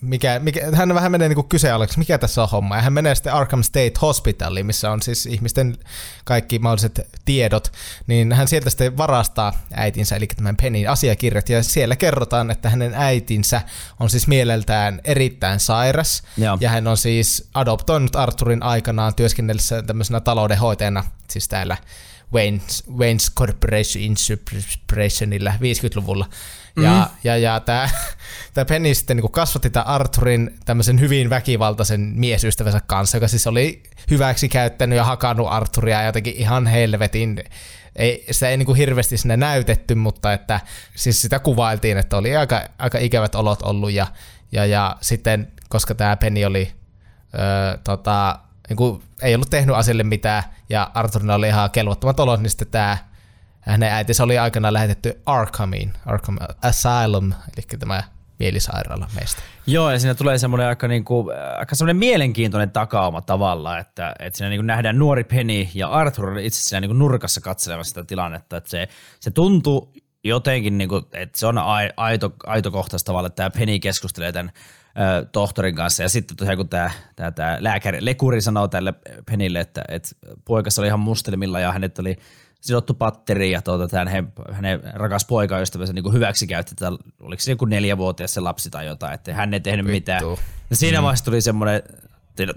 mikä, mikä, hän vähän menee niinku kyseenalaiseksi, mikä tässä on homma. Ja hän menee sitten Arkham State Hospitaliin, missä on siis ihmisten kaikki mahdolliset tiedot. Niin hän sieltä sitten varastaa äitinsä, eli tämän Pennin asiakirjat. Ja siellä kerrotaan, että hänen äitinsä on siis mieleltään erittäin sairas. Joo. Ja hän on siis adoptoinut Arthurin aikanaan työskennellessä tämmöisenä taloudenhoitajana, siis täällä Wayne's, Wayne's Corporation Incorporationilla 50-luvulla. Ja, Mm. ja, ja tämä tää Penny sitten niin kasvatti tämän Arthurin tämmöisen hyvin väkivaltaisen miesystävänsä kanssa, joka siis oli hyväksi käyttänyt ja hakannut Arthuria jotenkin ihan helvetin ei, sitä ei niin kuin hirveästi sinne näytetty, mutta että siis sitä kuvailtiin, että oli aika, aika ikävät olot ollut ja, ja, ja sitten, koska tämä Penny oli öö, tota, niin kuin, ei ollut tehnyt asialle mitään ja Arthurilla oli ihan kelvottomat olot, niin sitten tämä hänen äitinsä oli aikanaan lähetetty Arkhamiin, Arkham Asylum, eli tämä mielisairaala meistä. Joo, ja siinä tulee semmoinen aika, niinku, aika semmoinen mielenkiintoinen takauma tavalla, että, että siinä niinku nähdään nuori Penny ja Arthur itse siinä niinku nurkassa katselemassa sitä tilannetta, että se, se tuntuu jotenkin, niinku, että se on ai- aito, aito kohtaus tavalla, että tämä Penny keskustelee tämän ö, tohtorin kanssa, ja sitten tosiaan kun tämä, tämä, tämä lääkäri, lekuri sanoo tälle Penille, että, että poikas oli ihan mustelmilla ja hänet oli sidottu patteriin ja tuota, tämän hänen, hänen rakas poikaystävänsä niin hyväksikäytti, että oliko se joku neljävuotias se lapsi tai jotain, että hän ei tehnyt mitään. Ja siinä vaiheessa tuli semmoinen,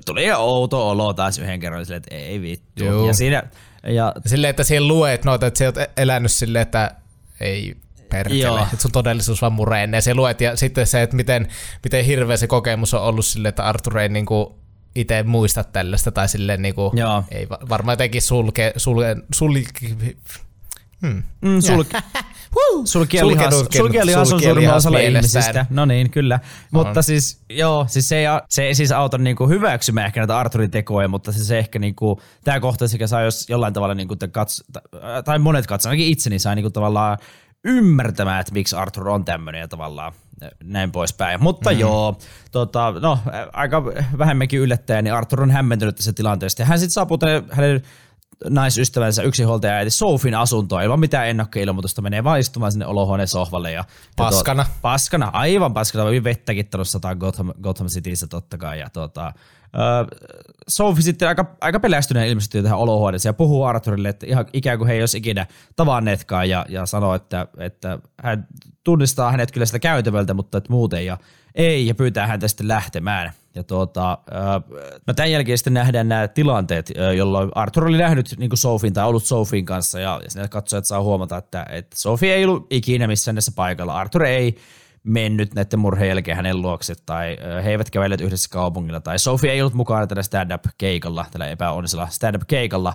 tuli ihan outo olo taas yhden kerran, silleen, että ei vittu. Joo. Ja siinä, ja Silleen, että siihen luet noita, että sä oot elänyt silleen, että ei perkele, Joo. että sun todellisuus vaan murenee. Ja se luet, ja sitten se, että miten, miten hirveä se kokemus on ollut silleen, että Arthur ei niinku itse muista tällaista, tai silleen niinku, Joo. ei va- varmaan jotenkin sulke, sulke, sulke, hmm. mm, sul, sulkijalihas on suurimman osalla ihmisistä. No niin, kyllä. Mutta siis, joo, siis se ei, se ei siis auta niinku hyväksymään ehkä näitä Arturin tekoja, mutta siis se ehkä niinku, tämä kohta sekä saa jos jollain tavalla niinku te kats, tai monet katsoa, ainakin itseni sai niinku tavallaan ymmärtämään, että miksi Arthur on tämmöinen ja tavallaan näin poispäin. Mutta mm. joo, tota, no aika vähemmänkin yllättäen, niin Arthur on hämmentynyt tässä tilanteesta. Ja hän sitten saapuu tänne hänen naisystävänsä yksinhuoltaja äiti Sofin asuntoon ilman mitään ennakkoilmoitusta menee vaan istumaan sinne olohuoneen sohvalle. Ja, ja Paskana. Tuota, paskana, aivan paskana. Oli vettäkin tullut sataan Gotham, Gotham Cityssä totta kai. Ja tuota, Sophie sitten aika, aika pelästyneen ilmestyy tähän olohuoneeseen ja puhuu Arthurille, että ihan ikään kuin he ei olisi ikinä tavanneetkaan ja, ja sanoo, että, että hän tunnistaa hänet kyllä sitä käytävältä, mutta että muuten ja ei ja pyytää häntä sitten lähtemään. Ja tuota, no tämän jälkeen sitten nähdään nämä tilanteet, jolloin Arthur oli nähnyt niin Sofin tai ollut Sofin kanssa ja, ja sinne katsojat saa huomata, että, että Sophie ei ollut ikinä missään näissä paikalla. Arthur ei mennyt näiden murheen jälkeen hänen luokse tai he eivät kävelleet yhdessä kaupungilla tai Sophie ei ollut mukana tällä stand-up-keikalla, tällä epäonnisella stand-up-keikalla,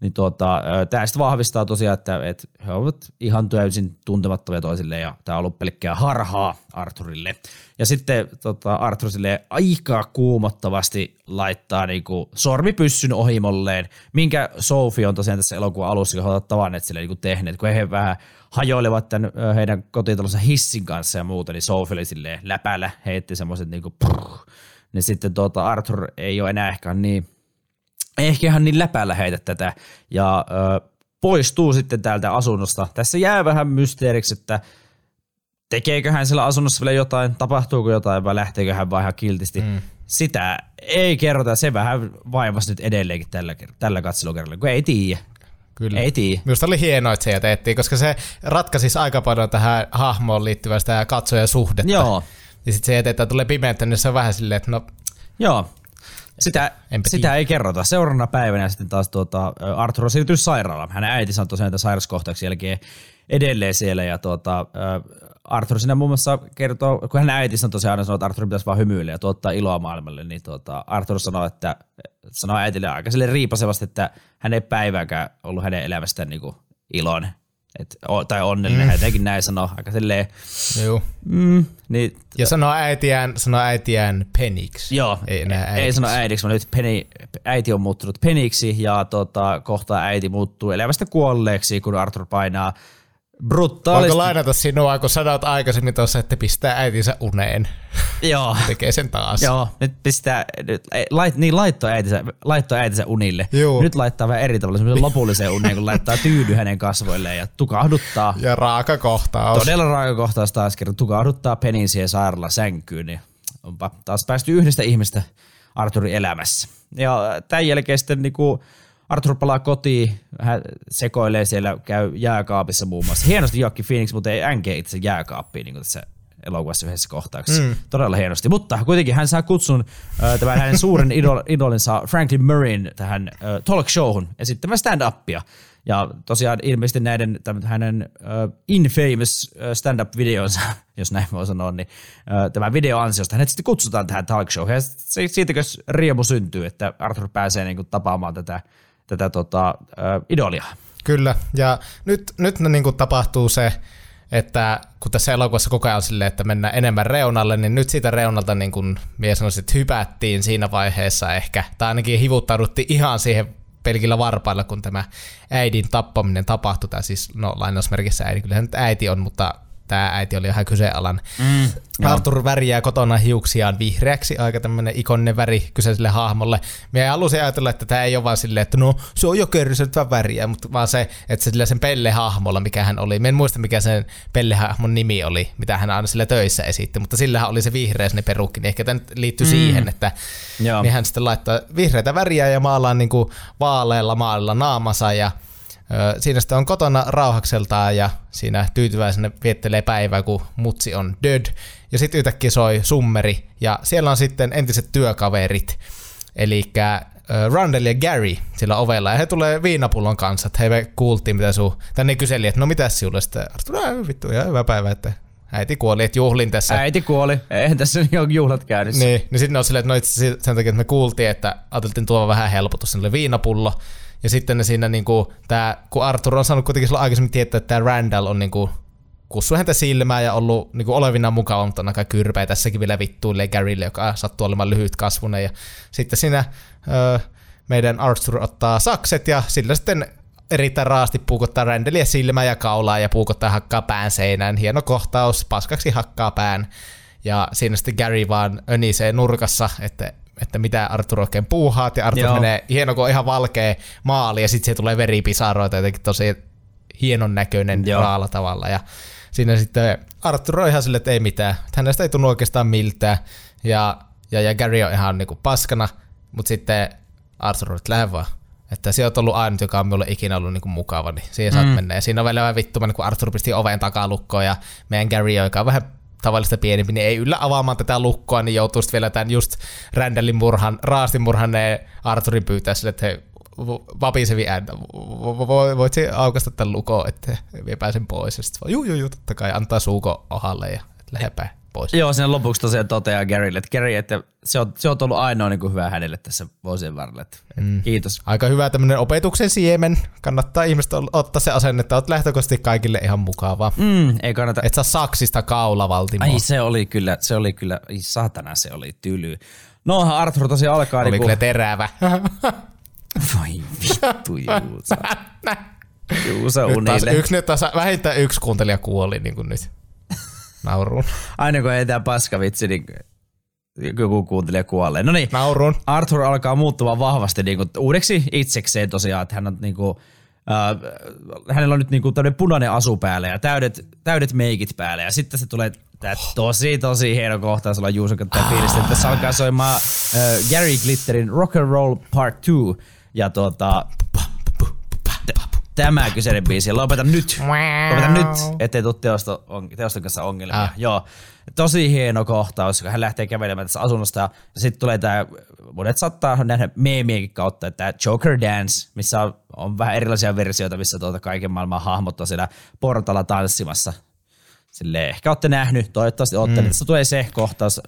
niin tuota, tämä sitten vahvistaa tosiaan, että, että he ovat ihan täysin tuntemattomia toisilleen ja tämä on ollut pelkkää harhaa Arthurille. Ja sitten tota, Arthur silleen aika kuumottavasti laittaa niinku sormipyssyn ohimolleen, minkä Sophie on tosiaan tässä elokuvan alussa, kun he ovat tavanneet sille niinku tehneet, kun he vähän hajoilevat tämän heidän kotitalonsa hissin kanssa ja muuta, niin Sophie oli silleen läpällä, heitti semmoiset niinku puh, niin sitten tuota Arthur ei ole enää ehkä niin, ehkä ihan niin läpällä heitä tätä ja ö, poistuu sitten täältä asunnosta. Tässä jää vähän mysteeriksi, että tekeekö hän siellä asunnossa vielä jotain, tapahtuuko jotain vai lähteekö hän vaan ihan kiltisti. Mm. Sitä ei kerrota, se vähän vaivasi nyt edelleenkin tällä, tällä katselukerralla, kun ei tiedä. Kyllä. Ei tiedä. Minusta oli hienoa, että se jätettiin, koska se ratkaisisi aika paljon tähän hahmoon liittyvästä katsojasuhdetta. Joo, Ja sitten se jätetään, tulee pimeätä, niin se on vähän silleen, että no joo. Sitä, sitä ei kerrota. Seuraavana päivänä sitten taas tuota, Arthur on siirtynyt sairaalaan. Hänen äitinsä on tosiaan tämän sairaskohtauksen jälkeen edelleen siellä ja tuota, Arthur siinä muun muassa kertoo, kun hän äiti on tosiaan aina sanoo, että Arthur pitäisi vaan hymyillä ja tuottaa iloa maailmalle, niin tuota, Arthur sanoo, että sanoo äitille aika sille riipasevasti, että hän ei päivääkään ollut hänen elämästään niin iloinen. Et, o, tai onnellinen, mm. jotenkin näin sanoo, aika silleen, Joo. mm, niin, Ja sanoo äitiään, sanoo äitiään peniksi. Joo, Ei enää ei äidiksi. sano äidiksi, vaan nyt Penny, äiti on muuttunut peniksi ja tota, kohta äiti muuttuu elävästä kuolleeksi, kun Arthur painaa brutaalisti. Voinko lainata sinua, kun sanot aikaisemmin tuossa, että pistää äitinsä uneen? Joo. Tekee sen taas. Joo, nyt pistää, nyt, lait, niin laittoi äitinsä, laittoi äitinsä unille. Juu. Nyt laittaa vähän eri tavalla semmoisen lopulliseen uneen, kun laittaa tyydy hänen kasvoilleen ja tukahduttaa. Ja raaka kohtaus. Todella raaka kohtaus taas kerran tukahduttaa Penin siihen sairaala sänkyyn, niin onpa taas päästy yhdestä ihmistä Arthurin elämässä. Ja tämän jälkeen sitten niinku Arthur palaa kotiin, hän sekoilee siellä, käy jääkaapissa muun muassa. Hienosti Joakki Phoenix, mutta ei änkeä itse jääkaappiin niin tässä elokuvassa yhdessä kohtauksessa. Mm. Todella hienosti. Mutta kuitenkin hän saa kutsun äh, tämän hänen suuren idol, idolinsa Franklin Murrayn tähän äh, talk showhun esittämään stand-upia. Ja tosiaan ilmeisesti näiden tämän, hänen uh, infamous uh, stand-up-videonsa, jos näin voi sanoa, niin uh, tämän video ansiosta hänet sitten kutsutaan tähän talk showhun. Ja siitäkö riemu syntyy, että Arthur pääsee niin kuin, tapaamaan tätä, tätä tota, uh, idolia. Kyllä, ja nyt, nyt niin kuin tapahtuu se, että kun tässä elokuvassa koko ajan on silleen, että mennään enemmän reunalle, niin nyt siitä reunalta niin kuin minä sanoisin, että hypättiin siinä vaiheessa ehkä, tai ainakin hivuttauduttiin ihan siihen pelkillä varpailla, kun tämä äidin tappaminen tapahtui, tai siis no lainausmerkissä äiti, kyllähän nyt äiti on, mutta tämä äiti oli ihan kyseenalainen. Mm, Arthur värjää kotona hiuksiaan vihreäksi, aika tämmöinen ikoninen väri kyseiselle hahmolle. Minä halusin ajatella, että tämä ei ole vaan silleen, että no se on jokeri, se nyt vaan väriä, mutta vaan se, että se sillä sen Pelle-hahmolla, mikä hän oli. Minä en muista, mikä sen Pelle-hahmon nimi oli, mitä hän aina sillä töissä esitti, mutta sillähän oli se vihreä sinne perukki, niin ehkä tämä nyt liittyy mm. siihen, että Joo. niin hän sitten laittaa vihreitä väriä ja maalaa niin kuin vaaleilla maalilla naamansa ja Siinä sitten on kotona rauhakseltaan ja siinä tyytyväisenä viettelee päivää, kun mutsi on dead. Ja sitten yhtäkkiä soi summeri ja siellä on sitten entiset työkaverit. Eli Randall ja Gary sillä ovella ja he tulee viinapullon kanssa, että hei me kuultiin mitä sun, tänne kyseli, että no mitäs sinulle sitten, Artur, no, vittu ihan hyvä päivä, että äiti kuoli, että juhlin tässä. Äiti kuoli, eihän tässä jo juhlat käynnissä. Niin, niin sitten ne on silleen, että no itse sen takia, että me kuultiin, että ajateltiin tuoda vähän helpotus, sinne oli viinapullo. Ja sitten ne siinä niinku, tää, kun Arthur on saanut kuitenkin silloin aikaisemmin tietää, että tämä Randall on niinku kussu häntä silmää ja ollut niinku olevina mukava, mutta on aika kyrpeä tässäkin vielä vittuille Garylle, joka sattuu olemaan lyhyt kasvunen. Ja sitten siinä öö, meidän Arthur ottaa sakset ja sillä sitten erittäin raasti puukottaa Randallia silmää ja kaulaa ja puukottaa hakkaa pään seinään. Hieno kohtaus, paskaksi hakkaa pään. Ja siinä sitten Gary vaan önisee nurkassa, että, että mitä Arthur oikein puuhaat. Ja Arthur Joo. menee hieno, kun on ihan valkea maali ja sitten siihen tulee veripisaroita jotenkin tosi hienon näköinen Joo. raalla tavalla. Ja siinä sitten Arthur on ihan silleen, että ei mitään. Että Hänestä ei tunnu oikeastaan miltään. Ja, ja, ja Gary on ihan niinku paskana, mutta sitten Arthur on, että lähde vaan. Että se on ollut ainut, joka on minulle ikinä ollut niinku mukava, niin siihen saat mennä. Ja siinä on vielä vähän vittumainen, kun Arthur pisti oven takaa lukkoon ja meidän Gary, joka on vähän tavallista pienempi, niin ei yllä avaamaan tätä lukkoa, niin joutuu sitten vielä tämän just Randallin murhan, raastin murhanneen Arthurin pyytää sille, että hei, vapisevi ääntä, vo- vo- voit aukaista tämän lukon, että vie pääsen pois. Ja sitten juu, juu, juu, totta kai, antaa suuko ohalle ja lähdepä pois. Joo, sen lopuksi tosiaan toteaa Garylle, että Gary, että se on, se on ollut ainoa niin kuin hyvä hänelle tässä vuosien varrella. Että, mm. Kiitos. Aika hyvä tämmöinen opetuksen siemen. Kannattaa ihmistä ottaa se asenne, että oot lähtökohtaisesti kaikille ihan mukavaa. Mm, ei kannata. Et saa saksista kaulavaltimoa. Ai se oli kyllä, se oli kyllä, ai saatana se oli tyly. No Arthur tosiaan alkaa Oli niinku... kyllä terävä. Vai vittu Juusa. Juusa taas unille. yksi, nyt taas vähintään yksi kuuntelija kuoli niin kuin nyt nauruun. Aina kun ei tää paskavitsi, niin joku kuuntelija kuolee. No niin, Nauruun. Arthur alkaa muuttumaan vahvasti niinku uudeksi itsekseen tosiaan, että hän on niinku, äh, hänellä on nyt niinku tämmöinen punainen asu päällä ja täydet, täydet meikit päällä ja sitten se tulee tää tosi tosi hieno kohtaus olla Juuso kattaa fiilistä, että tässä alkaa soimaan äh, Gary Glitterin Rock and Roll Part 2 ja tuota, tämä kyseinen biisi. Lopeta nyt. Lopeta nyt, ettei tule teosto, on, teoston kanssa ongelmia. Ah. Joo. Tosi hieno kohtaus, kun hän lähtee kävelemään tässä asunnosta ja sitten tulee tämä, monet saattaa nähdä meemienkin kautta, että Joker Dance, missä on, on vähän erilaisia versioita, missä tuota kaiken maailman hahmot on siellä portalla tanssimassa. Sille ehkä olette nähnyt, toivottavasti olette. Mm. Tässä tulee se kohtaus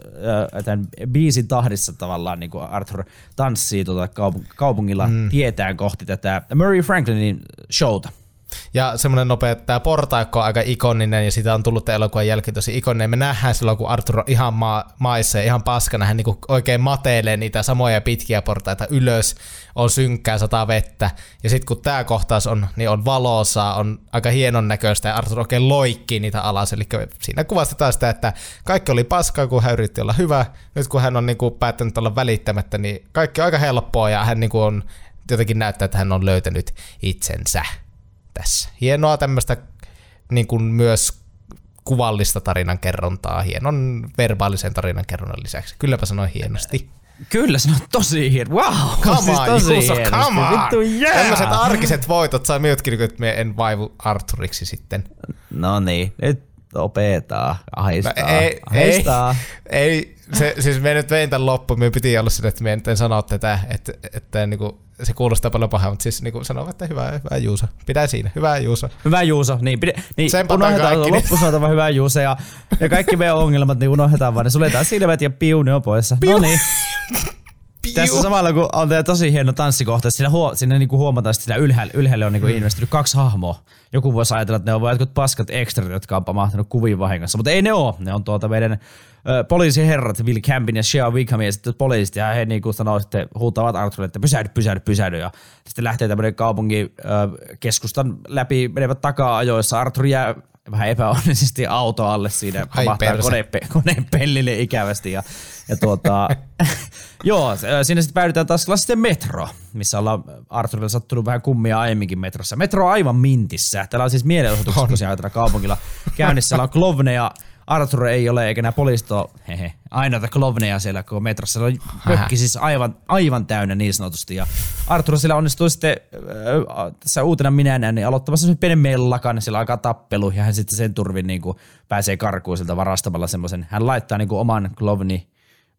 äh, tämän biisin tahdissa tavallaan, niin kuin Arthur tanssii tuota kaup- kaupungilla mm. tietään kohti tätä Murray Franklinin showta. Ja semmoinen nopea, että tämä portaikko on aika ikoninen ja sitä on tullut tämän elokuvan jälkeen tosi ikoninen. Me nähdään silloin, kun Arthur on ihan maa, maissa ja ihan paskana, hän niinku oikein matelee niitä samoja pitkiä portaita ylös, on synkkää, sataa vettä. Ja sitten kun tämä kohtaus on, niin on valossa, on aika hienon näköistä ja Arthur oikein loikkii niitä alas. Eli siinä kuvastetaan sitä, että kaikki oli paskaa, kun hän yritti olla hyvä. Nyt kun hän on niinku päättänyt olla välittämättä, niin kaikki on aika helppoa ja hän niinku on jotenkin näyttää, että hän on löytänyt itsensä tässä. Hienoa tämmöistä niin kuin myös kuvallista tarinankerrontaa, hienon verbaalisen tarinankerronnan lisäksi. Kylläpä sanoin hienosti. Kyllä, se on tosi hieno. Wow! Come siis on, tosi Juuso, come on! Vittu, yeah! Tämmöiset arkiset voitot saa minutkin, kun me en vaivu Arthuriksi sitten. No niin, nyt opetaa. Ahistaa. No, ei, Ahistaa. ei, ei, se, siis me nyt vein tämän loppuun, me piti olla sinne, että me en sano tätä, että, että niin kuin, se kuulostaa paljon pahaa, mutta siis niin kuin sanoo, että hyvä, hyvä Juuso. Pidä siinä, hyvä Juuso. Hyvä Juuso, niin, pide, niin Senpä unohdetaan kaikki, loppusanotava hyvä Juuso ja, ja kaikki meidän ongelmat, niin unohdetaan vaan, ne suljetaan silmät ja piu, ne on poissa. No niin. Tässä samalla kun on tää tosi hieno tanssikohta, siinä, huo, siinä niinku huomataan, että ylhäällä, ylhäällä on niinku Mm. investoinut kaksi hahmoa. Joku voisi ajatella, että ne on vain jotkut paskat ekstrat, jotka on pamahtanut kuviin vahingossa, mutta ei ne ole. Ne on tuolta meidän ö, poliisiherrat, Will Campin ja Shea Wickham ja sitten poliisit, ja he niinku sanoo sitten, huutavat Arthurille, että pysähdy, pysähdy, pysähdy, ja sitten lähtee tämmöinen kaupungin ö, keskustan läpi menevät taka-ajoissa. Arthur jää vähän epäonnisesti auto alle siinä, Ai pamahtaa perse. kone, pe- koneen pellille ikävästi, ja, ja tuota, joo, siinä sitten päädytään taas klassisten metro, missä ollaan Arthurilla sattunut vähän kummia aiemminkin metrossa. Metro on aivan mintissä. Täällä on siis mielenosoitukset tosiaan täällä kaupungilla käynnissä. Siellä on klovneja, Arthur ei ole, eikä nämä poliisit ole, hehe, ainoita klovneja siellä koko metrossa. On mökki siis aivan, aivan täynnä niin sanotusti. Ja Arthur siellä onnistuu sitten äh, tässä uutena minä niin aloittamassa semmoisen pienen mellakan, siellä alkaa tappelu, ja hän sitten sen turvin niin kuin pääsee karkuun sieltä varastamalla semmoisen. Hän laittaa niin kuin oman klovni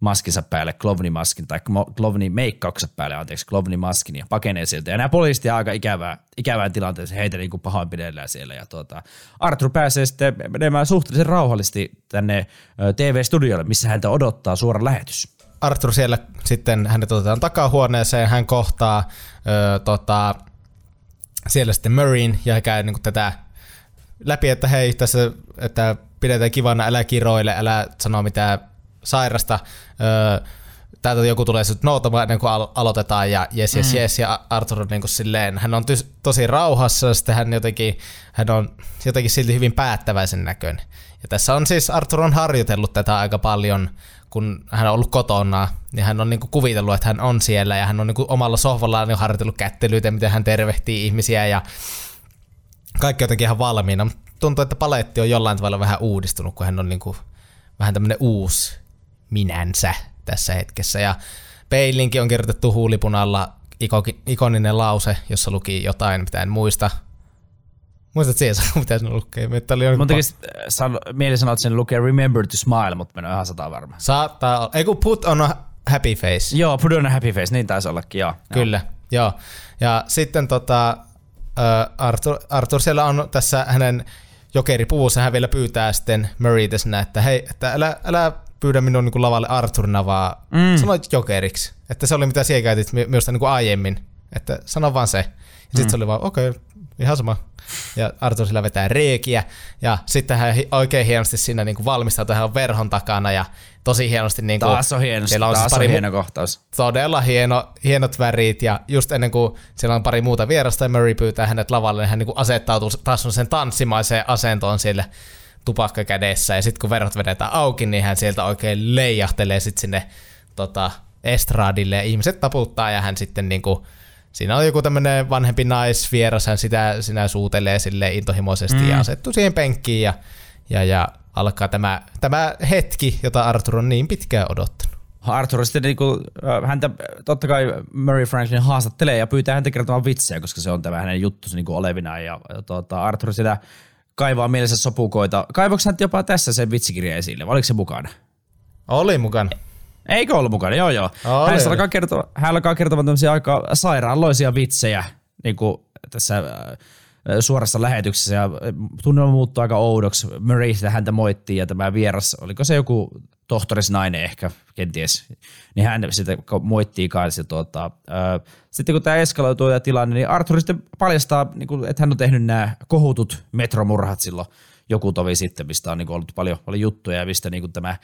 maskinsa päälle, klovnimaskin, tai klovni meikkauksen päälle, anteeksi, klovnimaskin, ja pakenee sieltä. Ja nämä poliisit jää aika ikävää, ikävään tilanteeseen, heitä niin kuin pahoinpidellään siellä. Ja tuota, Arthur pääsee sitten menemään suhteellisen rauhallisesti tänne TV-studiolle, missä häntä odottaa suora lähetys. Arthur siellä sitten, hänet otetaan takahuoneeseen, hän kohtaa ö, tota, siellä sitten Murrayn ja käy niin tätä läpi, että hei, tässä, että pidetään kivana, älä kiroile, älä sano mitään sairasta. Ö, täältä joku tulee sitten noutamaan ennen kuin alo- aloitetaan ja jes, jes, jes, ja Arthur on niin kuin silleen, hän on tys- tosi rauhassa, ja sitten hän jotenkin, hän on jotenkin silti hyvin päättäväisen näköinen. Ja tässä on siis, Arthur on harjoitellut tätä aika paljon, kun hän on ollut kotona, niin hän on niinku kuvitellut, että hän on siellä, ja hän on niinku omalla sohvallaan jo harjoitellut kättelyitä, miten hän tervehtii ihmisiä, ja kaikki jotenkin ihan valmiina. Tuntuu, että paletti on jollain tavalla vähän uudistunut, kun hän on niinku vähän tämmönen uusi minänsä tässä hetkessä. Ja Peilinkin on kirjoitettu huulipunalla iko- ikoninen lause, jossa luki jotain, mitä en muista. Muistat siihen, Saku, mitä se lukee? Meitä oli Mun jonkun tekisi äh, sano, mieli sanoa, että sen lukee Remember to Smile, mutta en ole ihan sata varma. Saattaa olla. Ei kun put on a happy face. Joo, put on a happy face, niin taisi ollakin, joo. Kyllä, joo. Ja sitten tota, ö, Arthur, Arthur siellä on tässä hänen jokeripuvussa, hän vielä pyytää sitten Murraytä sinne, että hei, että älä, älä pyydä minun niin kuin lavalle Arthurina, vaan mm. sanoit jokeriksi. Että se oli mitä siellä käytit minusta niin kuin aiemmin. Että sano vaan se. Ja sitten se oli vaan, okei, okay, ihan sama. Ja Arthur sillä vetää reikiä. Ja sitten hän oikein hienosti siinä niin kuin valmistautuu, hän on verhon takana ja tosi hienosti niin kuin, Taas on hieno, siellä on siis taas pari on mu- hieno kohtaus. todella hieno, hienot värit ja just ennen kuin siellä on pari muuta vierasta ja Murray pyytää hänet lavalle, niin hän niin asettautuu taas sen tanssimaiseen asentoon siellä tupakka kädessä ja sitten kun verot vedetään auki, niin hän sieltä oikein leijahtelee sitten sinne tota, estradille ja ihmiset taputtaa ja hän sitten niin kuin, siinä on joku tämmöinen vanhempi naisvieras, hän sitä sinä suutelee sille intohimoisesti mm. ja asettuu siihen penkkiin ja, ja, ja alkaa tämä, tämä hetki, jota Arthur on niin pitkään odottanut. Arthur sitten niinku, äh, häntä, totta kai Murray Franklin haastattelee ja pyytää häntä kertomaan vitsejä, koska se on tämä hänen juttusi niinku olevinaan. Ja, ja tota, Arthur sitä kaivaa mielessä sopukoita. Kaivoiko hän jopa tässä sen vitsikirja esille, vai oliko se mukana? Oli mukana. Eikö ollut mukana? Joo, joo. Oli, hän, oli. alkaa kertoa, hän alkaa kertomaan tämmöisiä aika sairaanloisia vitsejä niin kuin tässä äh, suorassa lähetyksessä ja tunnelma muuttuu aika oudoksi. Murray sitä häntä moittii ja tämä vieras, oliko se joku tohtorisnainen ehkä, kenties, niin hän sitä moittii kanssa. Tuota, sitten kun tämä eskaloituu ja tilanne, niin Arthur sitten paljastaa, niin että hän on tehnyt nämä kohutut metromurhat silloin joku tovi sitten, mistä on niin ollut paljon, paljon juttuja ja mistä niin tämä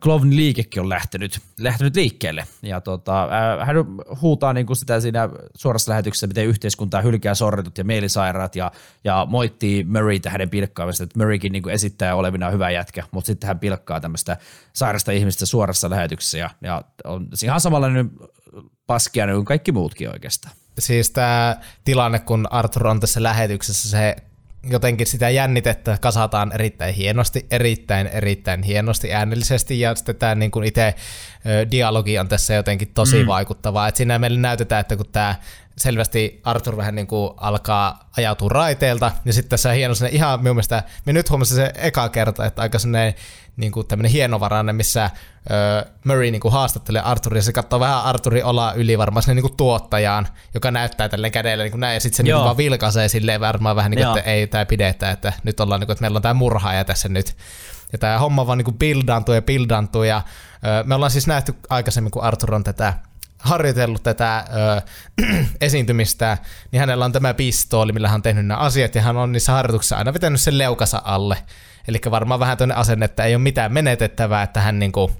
Glovin liikekin on lähtenyt, lähtenyt liikkeelle. Ja tota, hän huutaa niin kuin sitä siinä suorassa lähetyksessä, miten yhteiskuntaa hylkää sorretut ja mielisairaat ja, ja moittii Murraytä hänen pilkkaamista, että Murraykin niin kuin esittää olevina hyvä jätkä, mutta sitten hän pilkkaa tämmöistä sairasta ihmistä suorassa lähetyksessä ja, ja on ihan samanlainen paskia kuin kaikki muutkin oikeastaan. Siis tämä tilanne, kun Arthur on tässä lähetyksessä, se jotenkin sitä jännitettä kasataan erittäin hienosti, erittäin, erittäin hienosti äänellisesti, ja sitten tämä niin kuin itse dialogi on tässä jotenkin tosi mm. vaikuttavaa. Et siinä meille näytetään, että kun tämä selvästi Arthur vähän niin kuin alkaa ajautua raiteelta, ja sitten tässä on hieno ihan minun mielestä, me nyt huomasin se eka kerta, että aika sellainen niin kuin tämmöinen hienovarainen, missä ö, Murray niin kuin haastattelee Arthuria, ja se katsoo vähän Arthurin olaa yli varmaan sinne niin kuin tuottajaan, joka näyttää tälleen kädellä niin kuin näin, ja sitten se niin kuin vaan vilkaisee silleen varmaan vähän niin kuin, että ei tämä pidetä, että nyt ollaan niin kuin, että meillä on tämä murhaaja tässä nyt. Ja tämä homma vaan niin kuin bildaantuu ja bildaantuu, ja ö, me ollaan siis nähty aikaisemmin, kun Arthur on tätä harjoitellut tätä ö, esiintymistä, niin hänellä on tämä pistooli, millä hän on tehnyt nämä asiat, ja hän on niissä harjoituksissa aina vetänyt sen leukasa alle. Eli varmaan vähän tuonne asenne, että ei ole mitään menetettävää, että hän niinku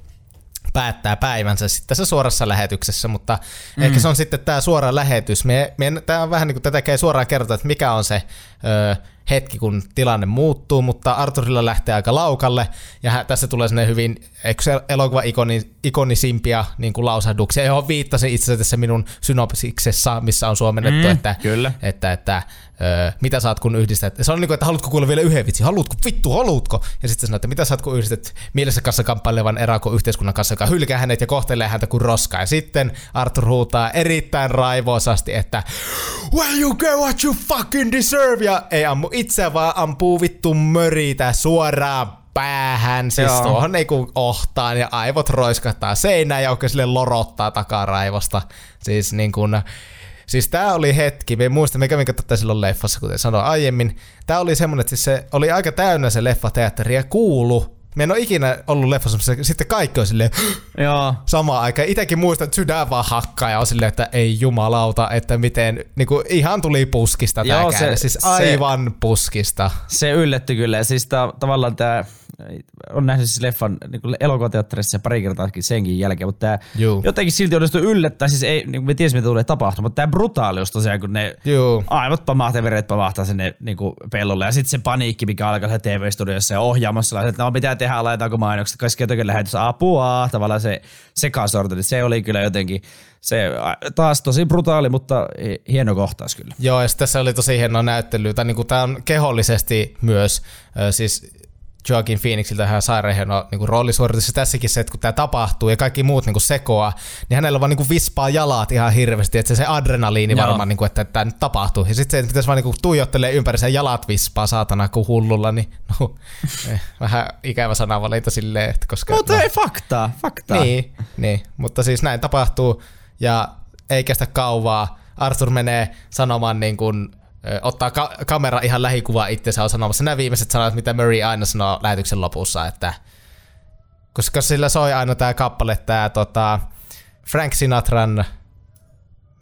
päättää päivänsä sitten tässä suorassa lähetyksessä, mutta mm. ehkä se on sitten tämä suora lähetys. Me, me, tämä on vähän niin kuin tätä ei suoraan kertoa, että mikä on se ö, hetki, kun tilanne muuttuu, mutta Arthurilla lähtee aika laukalle, ja hän, tässä tulee sinne hyvin elokuva ikoni, ikonisimpia niin kuin lausahduksia, johon viittasin itse asiassa tässä minun synopsiksessa, missä on suomennettu, Mm, että, kyllä. että, että ö, mitä saat kun yhdistät. Se on niin kuin, että haluatko kuulla vielä yhden vitsin, haluatko, vittu, haluatko? Ja sitten sanoo, että mitä saat kun yhdistät mielessä kanssa kamppailevan erakon yhteiskunnan kanssa, joka hylkää hänet ja kohtelee häntä kuin roskaa. Ja sitten Arthur huutaa erittäin raivoisasti, että Well you get what you fucking deserve! Ja ei ammu itse, vaan ampuu vittu möritä suoraan päähän, siis Joo. tuohon niinku ohtaan ja aivot roiskahtaa seinään ja oikein sille lorottaa takaraivosta. Siis niin kuin, Siis tää oli hetki, me muistan, me kävin katsomaan silloin leffassa, kuten sanoin aiemmin. Tää oli semmonen, että siis se oli aika täynnä se leffateatteri ja kuulu. Me en ole ikinä ollut leffassa, missä sitten kaikki on silleen Joo. samaan aikaan. Itekin muistan, että sydän vaan hakkaa ja on silleen, että ei jumalauta, että miten, niinku ihan tuli puskista tää Joo, se-. Siis se- aivan puskista. Se yllätti kyllä. Ja siis tää, tavallaan tämä, on nähnyt siis leffan niin elokuvateatterissa pari kertaakin senkin jälkeen, mutta tämä Juu. jotenkin silti onnistui yllättää. Siis ei, niin kuin me tiesimme, mitä tulee tapahtumaan, mutta tämä brutaalius tosiaan, kun ne Juu. aivot pamahtaa ja veret pamahtaa sinne niin kuin pellolle. Ja sitten se paniikki, mikä alkaa siellä TV-studiossa ja ohjaamassa, että no mitä tehdään, laitetaanko mainokset, kaikki jotenkin lähetys, apua, tavallaan se sekasorto, niin se oli kyllä jotenkin, se taas tosi brutaali, mutta hieno kohtaus kyllä. Joo, ja tässä oli tosi hienoa näyttelyä. Tai niinku, tää on kehollisesti myös, siis Joaquin Phoenixiltä ihan sairaan hieno niinku, roolisuoritus. Ja tässäkin se, että kun tämä tapahtuu ja kaikki muut niinku, sekoaa, niin hänellä vaan niinku, vispaa jalat ihan hirveästi. Että se, se adrenaliini Joo. varmaan, niinku, että tämä nyt tapahtuu. Ja sitten se pitäisi vaan niinku, tuijottelee ympäri sen jalat vispaa saatana kuin hullulla. Niin, no, eh, vähän ikävä sanavalinta silleen, että koska... Mutta no, ei faktaa, faktaa. niin, niin, mutta siis näin tapahtuu ja ei kestä kauvaa. Arthur menee sanomaan niin kuin, ottaa ka- kamera ihan lähikuva itsensä on sanomassa nämä viimeiset sanat, mitä Murray aina sanoo lähetyksen lopussa, että koska sillä soi aina tämä kappale, tämä tota, Frank Sinatran,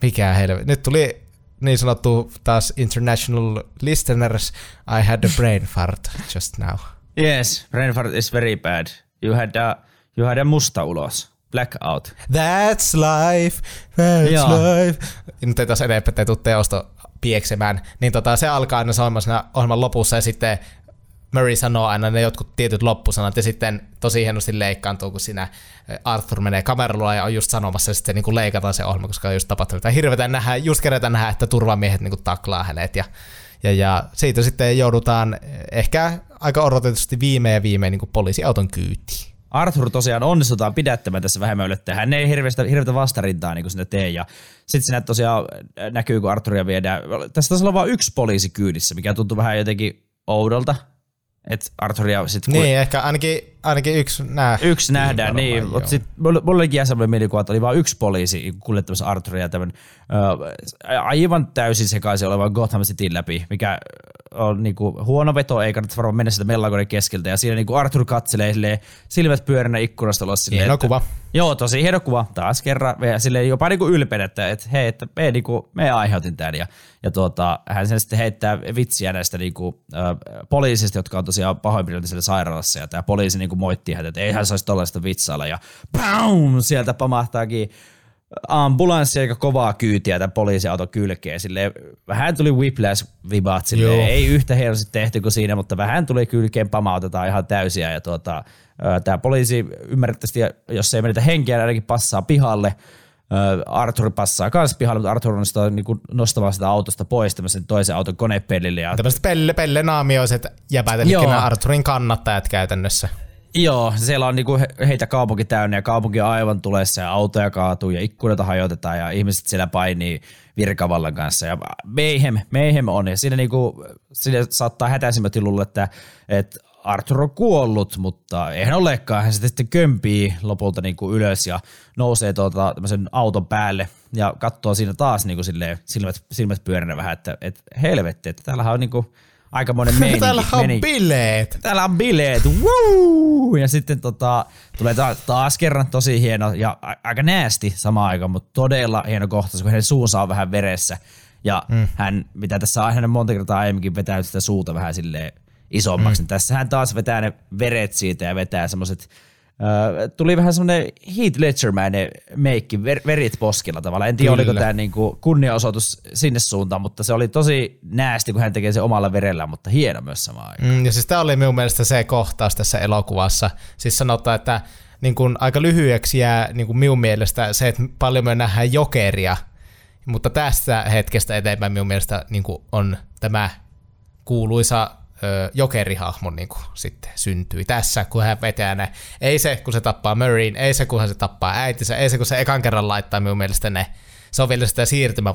mikä helvetti, nyt tuli niin sanottu taas international listeners, I had a brain fart just now. Yes, brain fart is very bad. You had a, you had a musta ulos. Blackout. That's life, that's Joo. life. Nyt ei taas enempää, ettei tuu teosta pieksemään. Niin tota, se alkaa aina soimaan siinä ohjelman lopussa ja sitten Murray sanoo aina ne jotkut tietyt loppusanat ja sitten tosi hienosti leikkaantuu, kun siinä eh, Arthur menee kameralla ja on just sanomassa ja sitten niin leikataan se ohjelma, koska on just tapahtunut. Tai nähdä, just kerätään nähdä, että turvamiehet niin kuin taklaa hänet ja, ja, ja siitä sitten joudutaan ehkä aika odotetusti viimein ja viimein niin kuin poliisiauton kyytiin. Arthur tosiaan onnistutaan pidättämään tässä vähemmän yllättäen. Hän ei hirveästä, hirveätä vastarintaa niin sinne tee. Ja sitten sinä tosiaan näkyy, kun Arthuria viedään. Tässä taisi olla vain yksi poliisi kyydissä, mikä tuntuu vähän jotenkin oudolta. Että Arthuria sitten... Niin, ehkä ainakin, ainakin yksi nää. Yksi nähdään, niin. joo. Mutta sitten mulla olikin ihan sellainen mielikuva, että oli vain yksi poliisi kuljettamassa Arthuria tämän ö, aivan täysin sekaisin olevan Gotham Cityn läpi, mikä on niinku huono veto, ei kannata varmaan mennä sitä mellakoiden keskeltä. Ja siinä niinku Arthur katselee silleen, silmät pyöränä ikkunasta ulos silleen, Hieno että- kuva. Joo, tosi hieno kuva. Taas kerran. Ja silleen jopa niinku ylpeä, että, että hei, että me, niinku, me aiheutin tämän. Ja, ja tuota, hän sen sitten heittää vitsiä näistä niinku, äh, poliisista, jotka on tosiaan pahoinpidelty siellä sairaalassa. Ja tämä poliisi niinku moittii häntä, että ei hän saisi tollaista vitsailla. Ja BAUM! Sieltä pamahtaakin ambulanssi aika kovaa kyytiä tämän poliisiauton kylkeen. Silleen, vähän tuli whiplash-vibat, silleen, Joo. ei yhtä hienosti tehty kuin siinä, mutta vähän tuli kylkeen, pamautetaan ihan täysiä. Ja tuota, tämä poliisi ymmärrettävästi, jos ei menetä henkeä, niin ainakin passaa pihalle. Arthur passaa kanssa pihalle, mutta Arthur onnistuu niin nostamaan sitä autosta pois tämmöisen toisen auton konepellille. Ja Tämmöiset pelle, pelle naamioiset jäbät, eli Arthurin kannattajat käytännössä. Joo, siellä on niinku he- heitä kaupunki täynnä ja kaupunki on aivan tulessa ja autoja kaatuu ja ikkunoita hajotetaan ja ihmiset siellä painii virkavallan kanssa ja mayhem, mayhem on ja siinä, niinku, siinä saattaa hätäisimmät luulla, että, että Arthur on kuollut, mutta eihän olekaan. Hän sitten kömpii lopulta niinku ylös ja nousee tuota, tämmöisen auton päälle ja katsoo siinä taas niinku silmät, silmät pyöränä vähän, että, että helvetti, että täällähän on niinku aikamoinen meininki. Täällä on meininki bileet. täällä on bileet, woo! Ja sitten tota, tulee taas, taas kerran tosi hieno ja aika näästi samaan aikaan, mutta todella hieno kohtaus, kun hänen suunsa on vähän veressä. Ja mm. hän, mitä tässä on hänen monta kertaa aiemminkin vetänyt sitä suuta vähän silleen isommaksi, mm. niin tässä hän taas vetää ne veret siitä ja vetää semmoiset tuli vähän semmoinen Heath Ledger-mäinen meikki, ver, verit poskilla tavallaan. En tiedä, Kyllä. oliko tämä niinku kunniaosoitus sinne suuntaan, mutta se oli tosi näästi, kun hän tekee sen omalla verellä, mutta hieno myös samaan aikaan. Mm, ja siis tämä oli minun mielestä se kohtaus tässä elokuvassa. Siis sanotaan, että niin kun aika lyhyeksi jää niin kun minun mielestä se, että paljon me nähdään jokeria, mutta tästä hetkestä eteenpäin minun mielestä niin on tämä kuuluisa jokerihahmo niin kuin sitten syntyi tässä, kun hän vetää ne. Ei se, kun se tappaa Murrayn, ei se, kun se tappaa äitinsä, ei se, kun se ekan kerran laittaa minun mielestä ne se on vielä sitä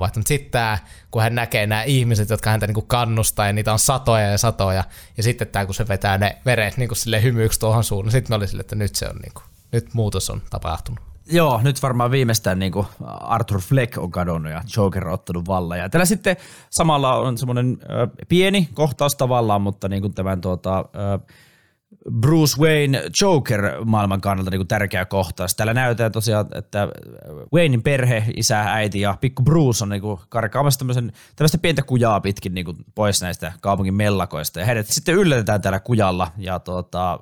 mutta sitten tämä, kun hän näkee nämä ihmiset, jotka häntä niinku kannustaa, ja niitä on satoja ja satoja, ja sitten tämä, kun se vetää ne veret niinku sille hymyiksi tuohon suuntaan, sitten me oli sille, että nyt se on niinku, nyt muutos on tapahtunut. Joo, nyt varmaan viimeistään niin Arthur Fleck on kadonnut ja Joker on ottanut vallan. Ja täällä sitten samalla on semmoinen pieni kohtaus tavallaan, mutta niin kuin tämän tuota, ö, Bruce Wayne Joker maailman kannalta niin kuin tärkeä kohtaus. Täällä näytetään tosiaan, että Waynein perhe, isä, äiti ja pikku Bruce on niin kuin karkaamassa tämmöisen, tämmöistä pientä kujaa pitkin niin kuin pois näistä kaupungin mellakoista. Ja heidät sitten yllätetään täällä kujalla ja tuota,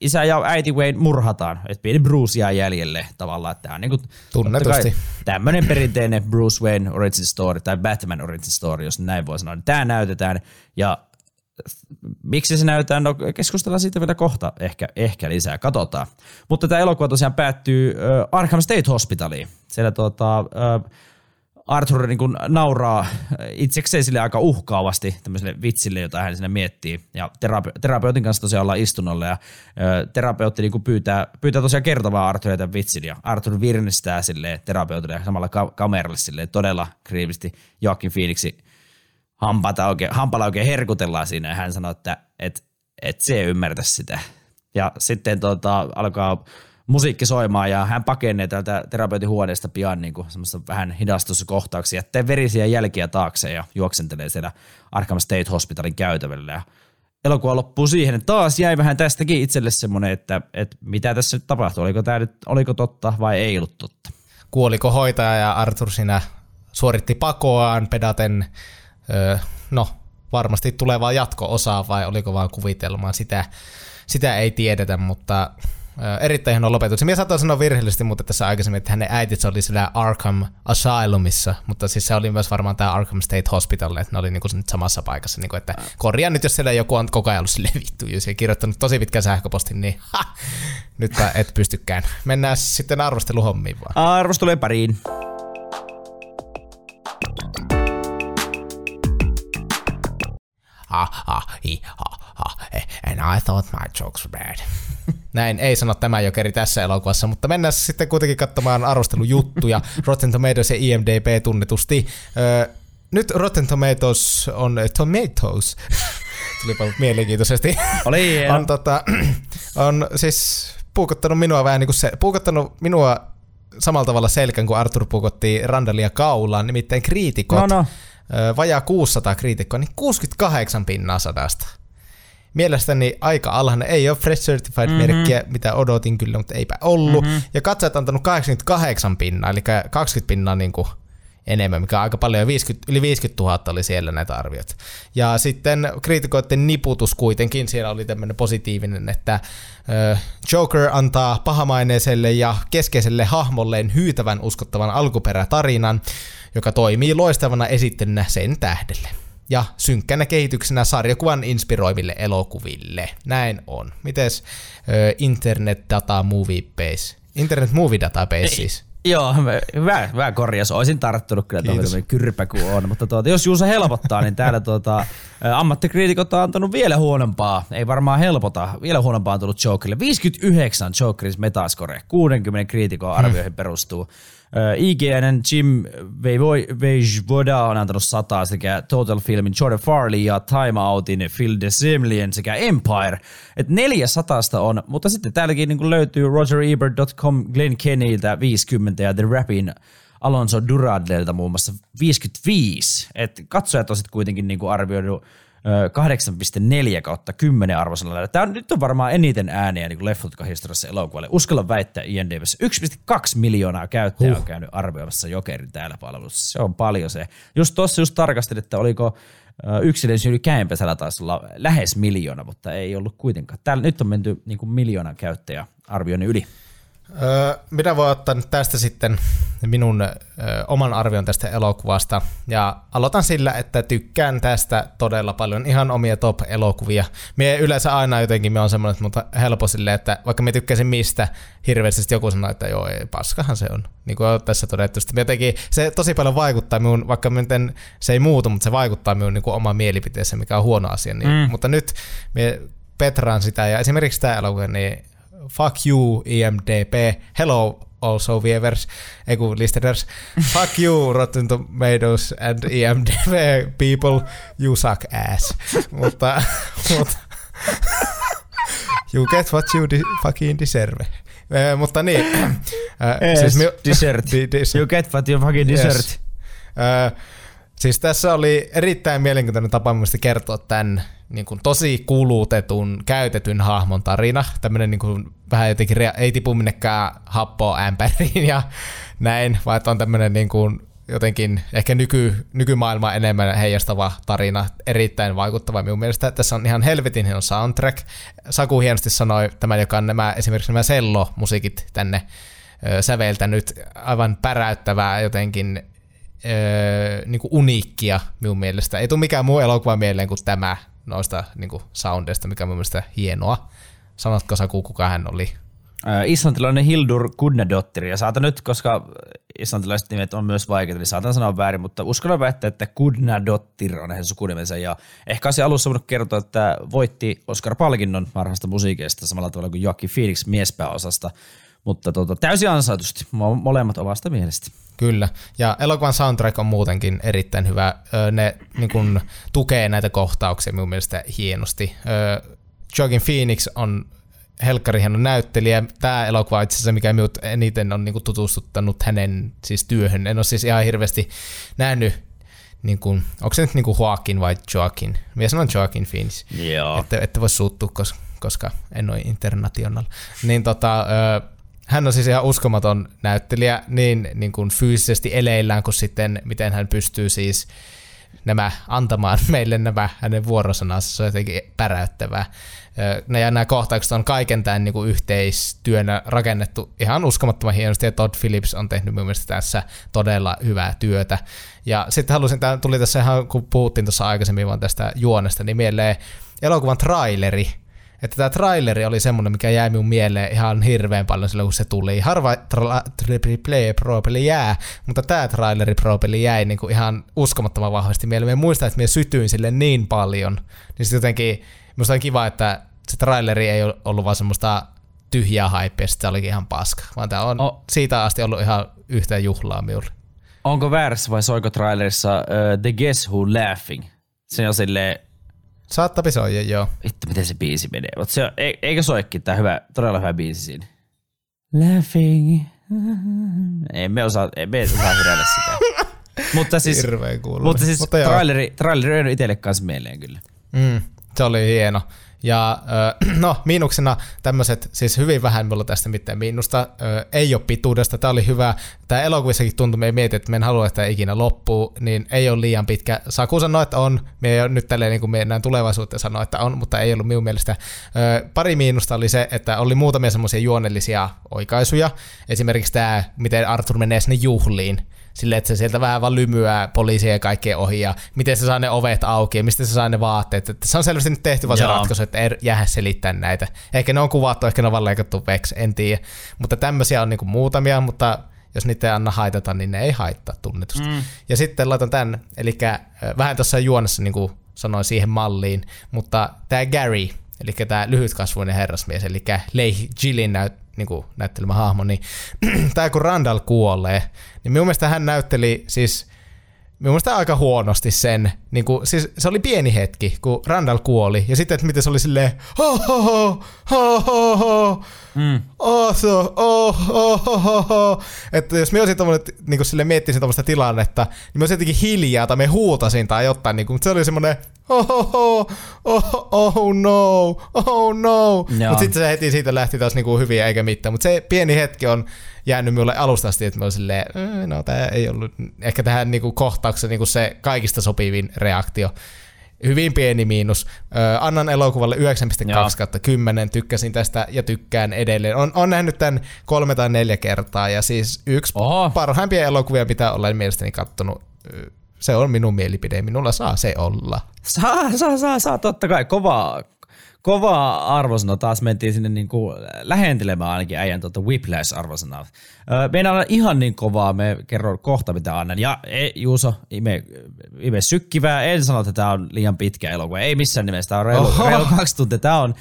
isä ja äiti Wayne murhataan, että pieni Bruce jää jäljelle tavallaan. Että tämä on niin kuin, Tunnetusti. tämmöinen perinteinen Bruce Wayne origin story tai Batman origin story, jos näin voi sanoa. Tämä näytetään ja miksi se näytetään, no keskustellaan siitä vielä kohta ehkä, ehkä lisää, katsotaan. Mutta tämä elokuva tosiaan päättyy äh, Arkham State Hospitaliin. Siellä tuota, äh, Arthur niin kuin nauraa itsekseen sille aika uhkaavasti tämmöiselle vitsille, jota hän sinne miettii. Ja terape- terapeutin kanssa tosiaan ollaan istunnolla ja äh, terapeutti niin kuin pyytää, pyytää tosiaan kertomaan Arthurille tämän vitsin. Ja Arthur virnistää sille terapeutille ja samalla ka- kameralle sille todella kriivisti Joaquin Phoenixin hampaata oikein, hampala oikein herkutellaan siinä ja hän sanoo, että et, et se ei ymmärtä sitä. Ja sitten tota, alkaa musiikki soimaan ja hän pakenee täältä terapeutin huoneesta pian niin kuin semmoista vähän hidastuskohtauksia, jättää verisiä jälkiä taakse ja juoksentelee siellä Arkham State Hospitalin käytävällä. Ja elokuva loppuu siihen, että taas jäi vähän tästäkin itselle semmoinen, että, että mitä tässä nyt tapahtui, oliko tämä nyt, oliko totta vai ei ollut totta. Kuoliko hoitaja ja Arthur siinä suoritti pakoaan pedaten, öö, no varmasti tulevaa jatko-osaa vai oliko vaan kuvitelmaa, sitä, sitä ei tiedetä, mutta ö, erittäin hieno lopetus. Minä saatoin sanoa virheellisesti, mutta tässä aikaisemmin, että hänen äitinsä oli siellä Arkham Asylumissa, mutta siis se oli myös varmaan tämä Arkham State Hospital, että ne oli niinku nyt samassa paikassa, niinku, että korjaa nyt, jos siellä joku on koko ajan ollut sille vittu, jos ei kirjoittanut tosi pitkän sähköpostin, niin ha, nyt et pystykään. Mennään sitten arvosteluhommiin vaan. Arvostelujen pariin. Ha, ha, hi, ha, eh, and I thought my jokes were bad. Näin ei sano tämä jokeri tässä elokuvassa, mutta mennään sitten kuitenkin katsomaan arvostelujuttuja. Rotten Tomatoes ja IMDb tunnetusti. Öö, nyt Rotten Tomatoes on Tomatoes. Tulipa mielenkiintoisesti. Oli on, tota, on siis puukottanut minua vähän niin kuin se, puukottanut minua samalla tavalla selkän kuin Arthur puukotti Randalia kaulaan, nimittäin kriitikot. No, no. Vajaa 600 kriitikkoa, niin 68 pinnaa sadasta. Mielestäni aika alhainen. Ei ole Fresh Certified-merkkiä, mm-hmm. mitä odotin kyllä, mutta eipä ollut. Mm-hmm. Ja katsojat antanut 88 pinnaa, eli 20 pinnaa niin kuin enemmän, mikä on aika paljon. Ja 50, yli 50 000 oli siellä näitä arvioita. Ja sitten kriitikoiden niputus kuitenkin, siellä oli tämmöinen positiivinen, että Joker antaa pahamaineiselle ja keskeiselle hahmolleen hyytävän uskottavan alkuperätarinan, joka toimii loistavana esittelynä sen tähdelle. Ja synkkänä kehityksenä sarjakuvan inspiroiville elokuville. Näin on. Mites ö, Internet Data Movie Base? Internet Movie Database siis. Joo, hyvä, hyvä korjaus. Olisin tarttunut kyllä tuohon kyrpä kuin on, mutta tuota, jos Juusa helpottaa, niin täällä tuota, ammattikriitikot on antanut vielä huonompaa, ei varmaan helpota, vielä huonompaa on tullut Jokerille. 59 Jokerin metascore, 60 kriitikon arvioihin perustuu. IGNn Jim Vejvoda on antanut 100 sekä Total Filmin Jordan Farley ja Time Outin Phil DeSimlian sekä Empire. Et 400 on, mutta sitten täälläkin niin löytyy RogerEbert.com Glenn Kennyltä 50 ja The Rapin Alonso Duradlelta muun muassa 55. Et katsojat on sitten kuitenkin niin arvioinut 8,4 kautta 10 arvosanalla. Tämä on, nyt on varmaan eniten ääniä niin leffotka-historiassa elokuvalle. Uskalla väittää IMDbssä 1,2 miljoonaa käyttäjää huh. on käynyt arvioimassa Jokerin täällä palvelussa. Se on paljon se. Just tuossa just tarkastelin, että oliko yksilön syy käenpesällä taisi olla lähes miljoona, mutta ei ollut kuitenkaan. Täällä nyt on menty niin kuin miljoonan käyttäjä arvioinnin yli. Öö, minä voin ottaa nyt tästä sitten minun oman arvion tästä elokuvasta. Ja aloitan sillä, että tykkään tästä todella paljon ihan omia top-elokuvia. Mie yleensä aina jotenkin me on semmoinen, mutta helppo silleen, että vaikka me tykkäsin mistä hirveästi, joku sanoo, että joo, ei, paskahan se on. Niin kuin on tässä todettu. Sitten jotenkin se tosi paljon vaikuttaa minun, vaikka miten se ei muutu, mutta se vaikuttaa minun niin kuin omaan mielipiteeseen, mikä on huono asia. Niin, mm. Mutta nyt me petraan sitä ja esimerkiksi tämä elokuva, niin fuck you IMDb, hello also viewers, ei kun listeners, fuck you Rotten Tomatoes and IMDb people, you suck ass. mutta, mutta you get what you de- fucking deserve. Eh, mutta niin, eh, Yes, mi- dessert. Di- You get what you fucking Yes. dessert. Siis tässä oli erittäin mielenkiintoinen tapa mielestäni kertoa tämän niin kuin tosi kulutetun, käytetyn hahmon tarina. Tämmöinen niin kuin, vähän jotenkin rea- ei tipu minnekään happoa ämpäriin ja näin, vaan että on tämmöinen niin kuin, jotenkin ehkä nyky, nykymaailmaa enemmän heijastava tarina, erittäin vaikuttava minun mielestä. Tässä on ihan helvetin hieno soundtrack. Saku hienosti sanoi tämän, joka on nämä, esimerkiksi nämä sello-musiikit tänne ö, säveltänyt aivan päräyttävää jotenkin öö, niin kuin uniikkia minun mielestä. Ei tule mikään muu elokuva mieleen kuin tämä noista niin kuin soundeista, mikä on minun mielestä hienoa. Sanotko Saku, kuka hän oli? Äh, islantilainen Hildur Gudnadottir, ja saatan nyt, koska islantilaiset nimet on myös vaikeita, niin saatan sanoa väärin, mutta uskallan väittää, että Gudnadottir on hänen sukunimensä, ja ehkä olisi alussa voinut kertoa, että voitti Oscar-palkinnon parhaasta musiikista samalla tavalla kuin Joaquin Phoenix miespääosasta, mutta tota, täysin ansaitusti, Mo- molemmat omasta mielestä. Kyllä. Ja elokuvan soundtrack on muutenkin erittäin hyvä. Ne niin kun, tukee näitä kohtauksia minun mielestä hienosti. Joaquin Phoenix on helkkari hieno näyttelijä. Tämä elokuva itse asiassa, mikä minut eniten on niin tutustuttanut hänen siis työhön. En ole siis ihan hirveästi nähnyt, niin kuin, onko se nyt niin kuin Joaquin vai Joaquin? Minä sanon Joaquin Phoenix. Joo. Ette, ette voi suuttua, koska, koska en ole international. Niin tota, ö, hän on siis ihan uskomaton näyttelijä niin, niin kuin fyysisesti eleillään kuin sitten miten hän pystyy siis nämä antamaan meille nämä hänen vuorosanansa, se on jotenkin päräyttävää. Ja nämä kohtaukset on kaiken tämän niin kuin yhteistyönä rakennettu ihan uskomattoman hienosti, ja Todd Phillips on tehnyt mun mielestä tässä todella hyvää työtä. Ja sitten halusin, tämä tuli tässä ihan, kun puhuttiin tuossa aikaisemmin vaan tästä juonesta, niin mieleen elokuvan traileri, että tämä traileri oli semmoinen, mikä jäi minun mieleen ihan hirveän paljon silloin, kun se tuli. Harva Triple Play Pro-peli jää, mutta tämä traileri Pro-peli jäi niinku ihan uskomattoman vahvasti mieleen. Minä muistan, että minä sytyin sille niin paljon, niin sitten jotenkin Minusta on kiva, että se traileri ei ollut vaan semmoista tyhjää hypeä, se olikin ihan paska, vaan tämä on Oh. siitä asti ollut ihan yhtä juhlaa minulle. Onko väärässä vai soiko trailerissa uh, The Guess Who Laughing? Se on silleen, Saattapi soija, joo. vittu miten se biisi menee. Mutta se on, e- eikö soikin tää hyvä, todella hyvä biisi siinä? Laughing. Ei me osaa, ei me osaa hyräillä sitä. mutta siis, Hirveän kuulonen. mutta siis Mutta traileri, traileri on itselle kanssa mieleen kyllä. Mm, se oli hieno. Ja no, miinuksena tämmöiset, siis hyvin vähän mulla tästä mitään miinusta, ei ole pituudesta, tämä oli hyvä. Tämä elokuvissakin tuntui, me ei mieti, että me en halua, että ikinä loppuu, niin ei ole liian pitkä. Saku sanoi, että on, me ei ole nyt tälleen niin kuin me näin tulevaisuuteen sanoa, että on, mutta ei ollut minun mielestä. Pari miinusta oli se, että oli muutamia semmoisia juonellisia oikaisuja, esimerkiksi tämä, miten Arthur menee sinne juhliin, silleen, että se sieltä vähän vaan lymyää poliisia ja kaikkea ohi ja miten se saa ne ovet auki ja mistä se saa ne vaatteet. Että se on selvästi nyt tehty vaan se ratkaisu, että ei jäädä selittää näitä. Ehkä ne on kuvattu, ehkä ne on vaan leikattu veksi, en tiedä. Mutta tämmöisiä on niinku muutamia, mutta jos niitä ei anna haitata, niin ne ei haittaa tunnetusti. Mm. Ja sitten laitan tämän, eli vähän tuossa juonessa niin kuin sanoin siihen malliin, mutta tämä Gary, eli tämä lyhytkasvuinen herrasmies, eli Leigh Gillin näyt, niin kuin näyttelemä hahmo, niin tämä kun Randall kuolee, niin minun mielestä hän näytteli siis Minun mielestä aika huonosti sen, niin kuin, siis se oli pieni hetki, kun Randall kuoli, ja sitten, että miten se oli silleen, ho ho ho, ho ho ho, mm. oh, so, oh, oh, ho, ho, ho. Että jos me olisin tommonen, niin kuin silleen miettisin tuommoista tilannetta, niin mä olisin jotenkin hiljaa, tai me huutasin tai jotain, niin kuin, mutta se oli semmoinen, oh, ho, oh, oh no, oh no. Mutta sitten se heti siitä lähti taas niin kuin hyviä eikä mitään, mutta se pieni hetki on jäänyt minulle alusta asti, että mä olin silleen, "Äh, no tämä ei ollut ehkä tähän niinku kohtaukseen niinku se kaikista sopivin reaktio. Hyvin pieni miinus. Ö, annan elokuvalle 9,2 Joo. kautta 10. Tykkäsin tästä ja tykkään edelleen. On, on nähnyt tämän kolme tai neljä kertaa ja siis yksi Oho. parhaimpia elokuvia, mitä olen mielestäni kattonut. Se on minun mielipide. Minulla saa se olla. Saa, saa, saa, saa, totta kai. Kovaa, kovaa arvosana. Taas mentiin sinne niin kuin lähentelemään ainakin äijän tuota Whiplash-arvosanaa. Me ei anna ihan niin kovaa, me kerron kohta mitä annan. Ja ei, Juuso, ime, ime sykkivää, en sano, että tämä on liian pitkä elokuva. Ei missään nimessä, tämä on reilu, Oho. reilu kaksi tuntia. Tämä on,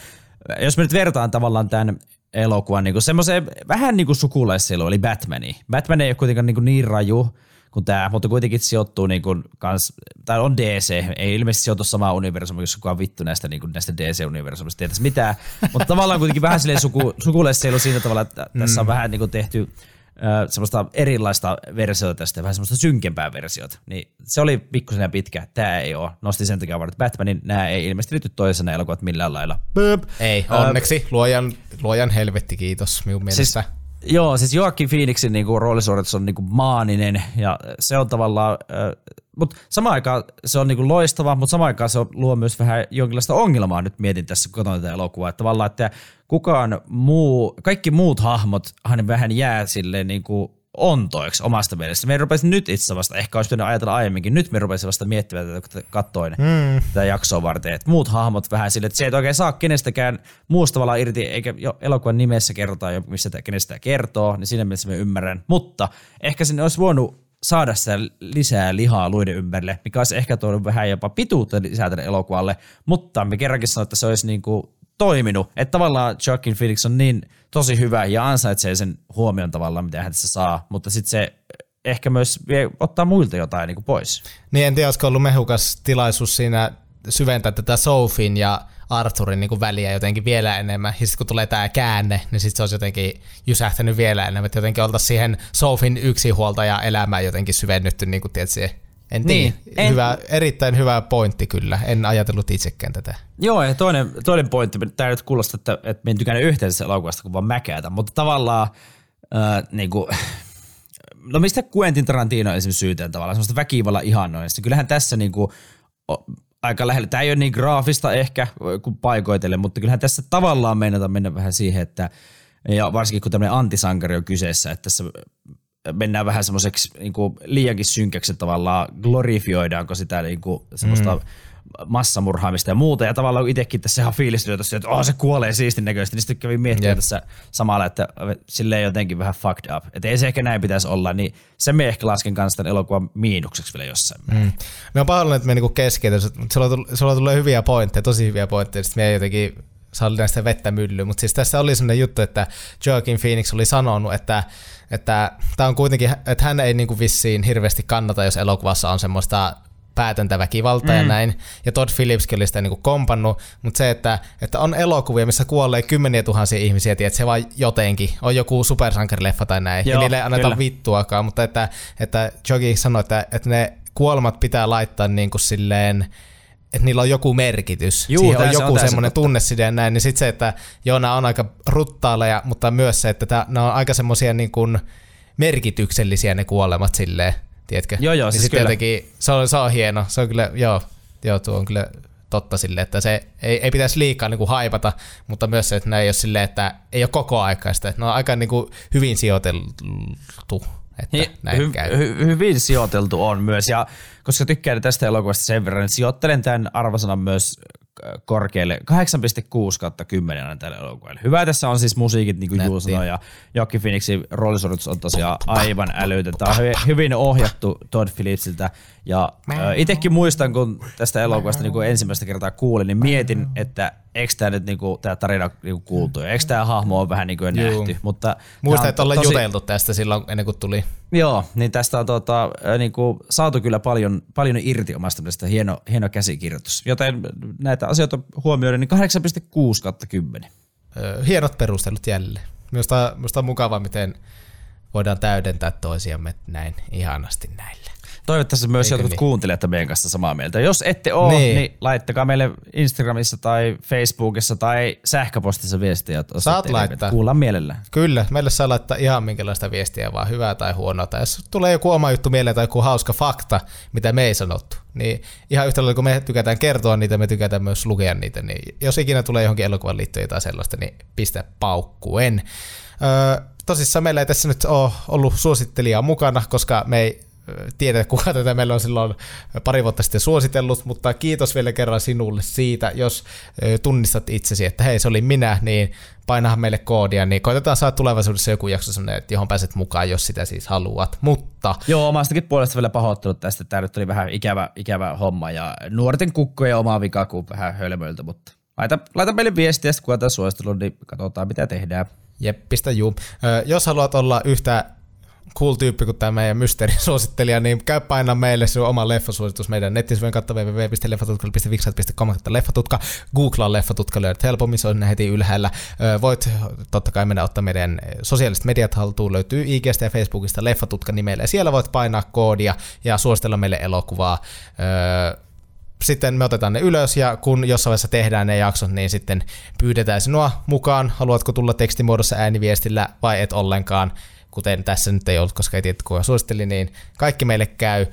jos me nyt vertaan tavallaan tämän elokuvan niin semmoiseen vähän niin kuin sukulaisselu, eli Batmani. Batman ei ole kuitenkaan niin, kuin niin raju, kuin tämä, mutta kuitenkin sijoittuu niin kuin kans, tai on DC, ei ilmeisesti sijoitu samaan universumiin, jos kukaan vittu näistä, niin kuin näistä DC-universumista tietäisi mitään, mutta tavallaan kuitenkin vähän silleen suku, sukulaisseilu siinä tavalla, että tässä on vähän niin kuin tehty semmoista erilaista versiota tästä, vähän semmoista synkempää versiota. Niin se oli pikkusen ja pitkä, tämä ei ole. Nosti sen takia varmaan, että Batmanin nämä ei ilmeisesti liity toisena elokuvat millään lailla. Böp. Ei, onneksi. Luojan, luojan helvetti, kiitos minun mielestä. Siis, joo, siis Joaquin Phoenixin niinku roolisuoritus on niinku maaninen ja se on tavallaan, äh, mutta samaan aikaan se on niinku loistava, mutta samaan aikaan se on, luo myös vähän jonkinlaista ongelmaa nyt mietin tässä, katson tätä elokuvaa, että tavallaan, että kukaan muu, kaikki muut hahmot hän vähän jää silleen niinku ontoiksi omasta mielestä. Me rupesin nyt itse vasta, ehkä olisi pitänyt ajatella aiemminkin, nyt me rupesin vasta miettimään tätä, kun katsoin mm. tätä jaksoa varten, että muut hahmot vähän sille, että se ei oikein saa kenestäkään muusta tavallaan irti, eikä jo elokuvan nimessä kerrota jo, missä tämä, kenestä kertoo, niin siinä mielessä me ymmärrän. Mutta ehkä sinne olisi voinut saada sitä lisää lihaa luiden ympärille, mikä olisi ehkä tuonut vähän jopa pituutta lisää tälle elokuvalle, mutta me kerrankin sanoin, että se olisi niin kuin toiminut. Että tavallaan Joaquin Phoenix on niin tosi hyvä ja ansaitsee sen huomion tavallaan, mitä hän tässä saa, mutta sitten se ehkä myös vie, ottaa muilta jotain niin kuin pois. Niin en tiedä, olisiko ollut mehukas tilaisuus siinä syventää tätä Sofin ja Arthurin niin kuin väliä jotenkin vielä enemmän. Ja sitten kun tulee tämä käänne, niin sitten se olisi jotenkin jysähtänyt vielä enemmän. Että jotenkin oltaisiin siihen Sofin yksinhuoltaja elämään jotenkin syvennytty, niin kuin tietysti, en Niin, tiedä. en- Hyvä, erittäin hyvä pointti kyllä. En ajatellut itsekään tätä. Joo, ja toinen, toinen pointti, tämä nyt kuulostaa, että, että me en tykännyt yhtään tästä elokuvasta, kun vaan mäkätä, mutta tavallaan äh, niin kuin, no mistä Quentin Tarantino esimerkiksi syytään tavallaan, semmoista väkivallan ihannoinnista. Kyllähän tässä niin kuin, o, aika lähellä, tämä ei ole niin graafista ehkä kuin paikoitelle, mutta kyllähän tässä tavallaan meinataan mennä vähän siihen, että ja varsinkin kun tämmöinen antisankari on kyseessä, että tässä mennään vähän semmoiseksi niin liiankin synkäksi, että tavallaan glorifioidaanko sitä niin kuin, semmoista mm massamurhaamista ja muuta, ja tavallaan itsekin tässä ihan fiilistynyt tosta, että oh, se kuolee siistin näköisesti, niin sitten kävin miettimään Jep. tässä samalla, että silleen jotenkin vähän fucked up, että ei se ehkä näin pitäisi olla, niin se me ehkä lasken kanssa tämän elokuvan miinukseksi vielä jossain määrin. Mm. Me on pahoillani, että me niinku keskeytys, mutta sulla, sulla tulee hyviä pointteja, tosi hyviä pointteja, sitten me jotenkin se oli näistä vettä mylly, mutta siis tässä oli sellainen juttu, että Joaquin Phoenix oli sanonut, että että tämä on kuitenkin, että hän ei niinku vissiin hirveästi kannata, jos elokuvassa on semmoista päätöntä väkivaltaa mm. ja näin. Ja Todd Phillipskin oli sitä niin kompannut, mutta se, että, että on elokuvia, missä kuolee kymmeniä tuhansia ihmisiä, että se vaan jotenkin on joku supersankarileffa tai näin, Joo, ja niille ei anneta kyllä. vittuakaan, mutta että, että Jogi sanoi, että, että ne kuolemat pitää laittaa niin kuin silleen, että niillä on joku merkitys. Juu, Siihen on joku on semmoinen tunneside ja näin, niin sitten se, että joo, nämä on aika bruttaaleja, mutta myös se, että nämä on aika semmoisia niin kuin merkityksellisiä ne kuolemat silleen, tiedätkö? Joo, joo, niin siis kyllä. jotenkin, se on, se on hieno, se on kyllä, joo, joo, tuo on kyllä totta sille, että se ei, ei pitäisi liikaa niin kuin haipata, mutta myös se, että ne ei ole silleen, että ei ole koko aikaista, että ne on aika niin kuin hyvin sijoiteltu että Hi, näin hy, käy. Hy, hyvin sijoiteltu on myös, ja koska tykkään tästä elokuvasta sen verran, että sijoittelen tämän arvosanan myös korkealle 8,6 kautta 10 on tälle elokuvalle. Hyvä tässä on siis musiikit, niin kuin Juu sanoi, ja Jokki Phoenixin roolisuoritus on tosiaan aivan älytön. Tämä on hyvin ohjattu Todd Phillipsiltä, ja itsekin muistan, kun tästä elokuvasta niin kuin ensimmäistä kertaa kuulin, niin mietin, että eikö tämä nyt niin kuin, tämä tarina niin kuin kuultu, ja eikö tämä hahmo ole vähän niin kuin nähty. Mutta Muistan, että ollaan tosi... juteltu tästä silloin ennen kuin tuli. Joo, niin tästä on tuota, niin kuin, saatu kyllä paljon, paljon irti omasta mielestä hieno, hieno käsikirjoitus. Joten näitä asioita huomioiden, niin 8,6 kautta 10. Hienot perustelut jälleen. Minusta, minusta on mukava, miten voidaan täydentää toisiamme näin ihanasti näillä. Toivottavasti myös Eikö jotkut niin? kuuntelijat meidän kanssa samaa mieltä. Jos ette ole, niin. niin laittakaa meille Instagramissa tai Facebookissa tai sähköpostissa viestiä. Saat laittaa. Kuullaan mielellään. Kyllä, meille saa laittaa ihan minkälaista viestiä, vaan hyvää tai huonoa. Tai jos tulee joku oma juttu mieleen tai joku hauska fakta, mitä me ei sanottu, niin ihan yhtä lailla kun me tykätään kertoa niitä, me tykätään myös lukea niitä. Niin jos ikinä tulee johonkin elokuvan liittyen jotain sellaista, niin pistä paukkuen. Öö, tosissaan meillä ei tässä nyt ole ollut suosittelijaa mukana, koska me ei tiedä, kuka tätä meillä on silloin pari vuotta sitten suositellut, mutta kiitos vielä kerran sinulle siitä, jos tunnistat itsesi, että hei, se oli minä, niin painahan meille koodia, niin koitetaan saada tulevaisuudessa joku jakso sellainen, että johon pääset mukaan, jos sitä siis haluat, mutta... Joo, omastakin puolesta vielä pahoittelut tästä, että tämä nyt oli vähän ikävä, ikävä homma, ja nuorten kukkoja omaa vika kuin vähän hölmöiltä, mutta laita, laita meille viestiä, kun kuka suosittelun, niin katsotaan mitä tehdään. Jep, pistä juu. Jos haluat olla yhtä cool tyyppi kuin tämä meidän mysteerisuosittelija, niin käy painaa meille sun oma leffasuositus meidän nettisivujen kautta www.leffatutka.vixat.com kautta leffatutka. Googlaa leffatutka, löydät helpommin, se on heti ylhäällä. Voit totta kai mennä ottaa meidän sosiaaliset mediat haltuun, löytyy IGstä ja Facebookista leffatutka nimellä, ja siellä voit painaa koodia ja suositella meille elokuvaa sitten me otetaan ne ylös ja kun jossain vaiheessa tehdään ne jaksot, niin sitten pyydetään sinua mukaan. Haluatko tulla tekstimuodossa ääniviestillä vai et ollenkaan kuten tässä nyt ei ollut, koska ei tiedä, kuka suositteli, niin kaikki meille käy.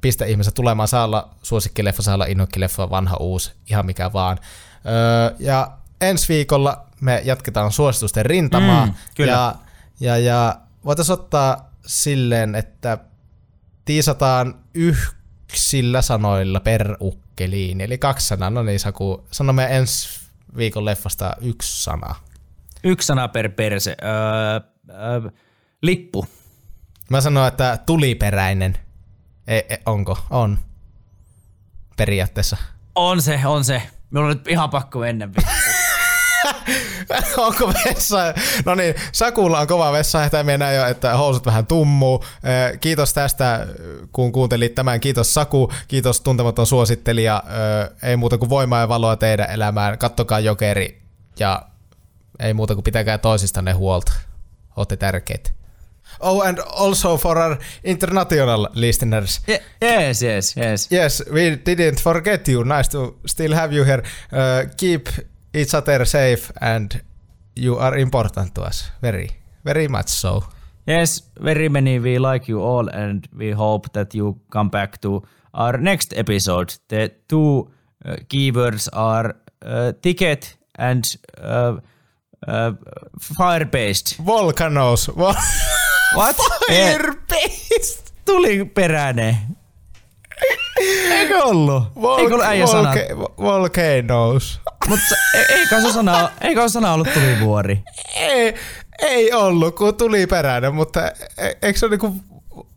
Pistä ihmisen tulemaan, saa olla suosikkileffa, saa olla innokkileffa, vanha, uusi, ihan mikä vaan. Ja ensi viikolla me jatketaan suositusten rintamaa. Mm, kyllä. Ja, ja, ja voitaisiin ottaa silleen, että tiisataan yksillä sanoilla per ukkeliin, eli kaksi sanaa. No niin, Saku, sano me ensi viikon leffasta yksi sana. Yksi sana per perse. Öö, öö, Lippu. Mä sanoin, että tuliperäinen. E, e, onko? On. Periaatteessa. On se, on se. Minulla on nyt ihan pakko mennä Onko vessa? No niin, Sakulla on kova vessa, mennään jo, että housut vähän tummuu. Kiitos tästä, kun kuuntelit tämän. Kiitos Saku, kiitos tuntematon suosittelija. Ei muuta kuin voimaa ja valoa teidän elämään. Kattokaa jokeri ja ei muuta kuin pitäkää toisistanne huolta. Olette tärkeitä. Oh, and also for our international listeners. Yeah, yes, yes, yes. Yes, we didn't forget you. Nice to still have you here. Uh, keep each other safe, and you are important to us. Very, very much so. Yes, very many. We like you all, and we hope that you come back to our next episode. The two uh, keywords are uh, ticket and uh, uh, fire-based. Volcanoes. Vol- What? Firebase! Tuli peräne. Eikö ollut? Vol- Eikö ollut äijä sana? Volcanoes. Mutta e- eikö se sana, eikö sana ollut tulivuori? Ei, ei ollut, kun tuli peräinen, mutta e- eikö se ole niinku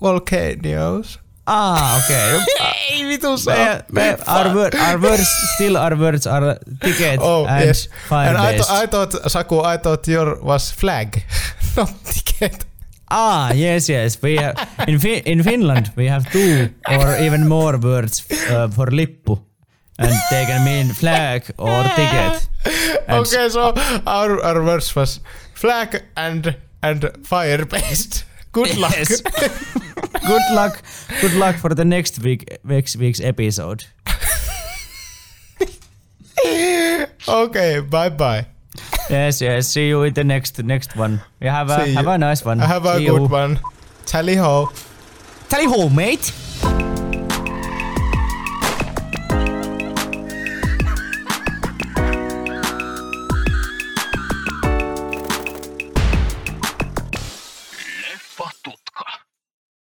volcanoes? Ah, okay. Ei vitu saa. Me, me, our, word, our words, still our words are ticket Oh, and yes. fire And I, th- I thought, Saku, I thought your was flag, not ticket. Ah, yes, yes. We have, in, fi- in Finland we have two or even more words uh, for lippu, and they can mean flag or ticket. And okay, so our, our verse was flag and and fire based. Good luck. Yes. good luck. Good luck for the next week next week's episode. okay, bye bye. Yes, yes. See you in the next next one. You have a See have you. a nice one. I have a See good you. one. Tally ho. Tally ho, mate.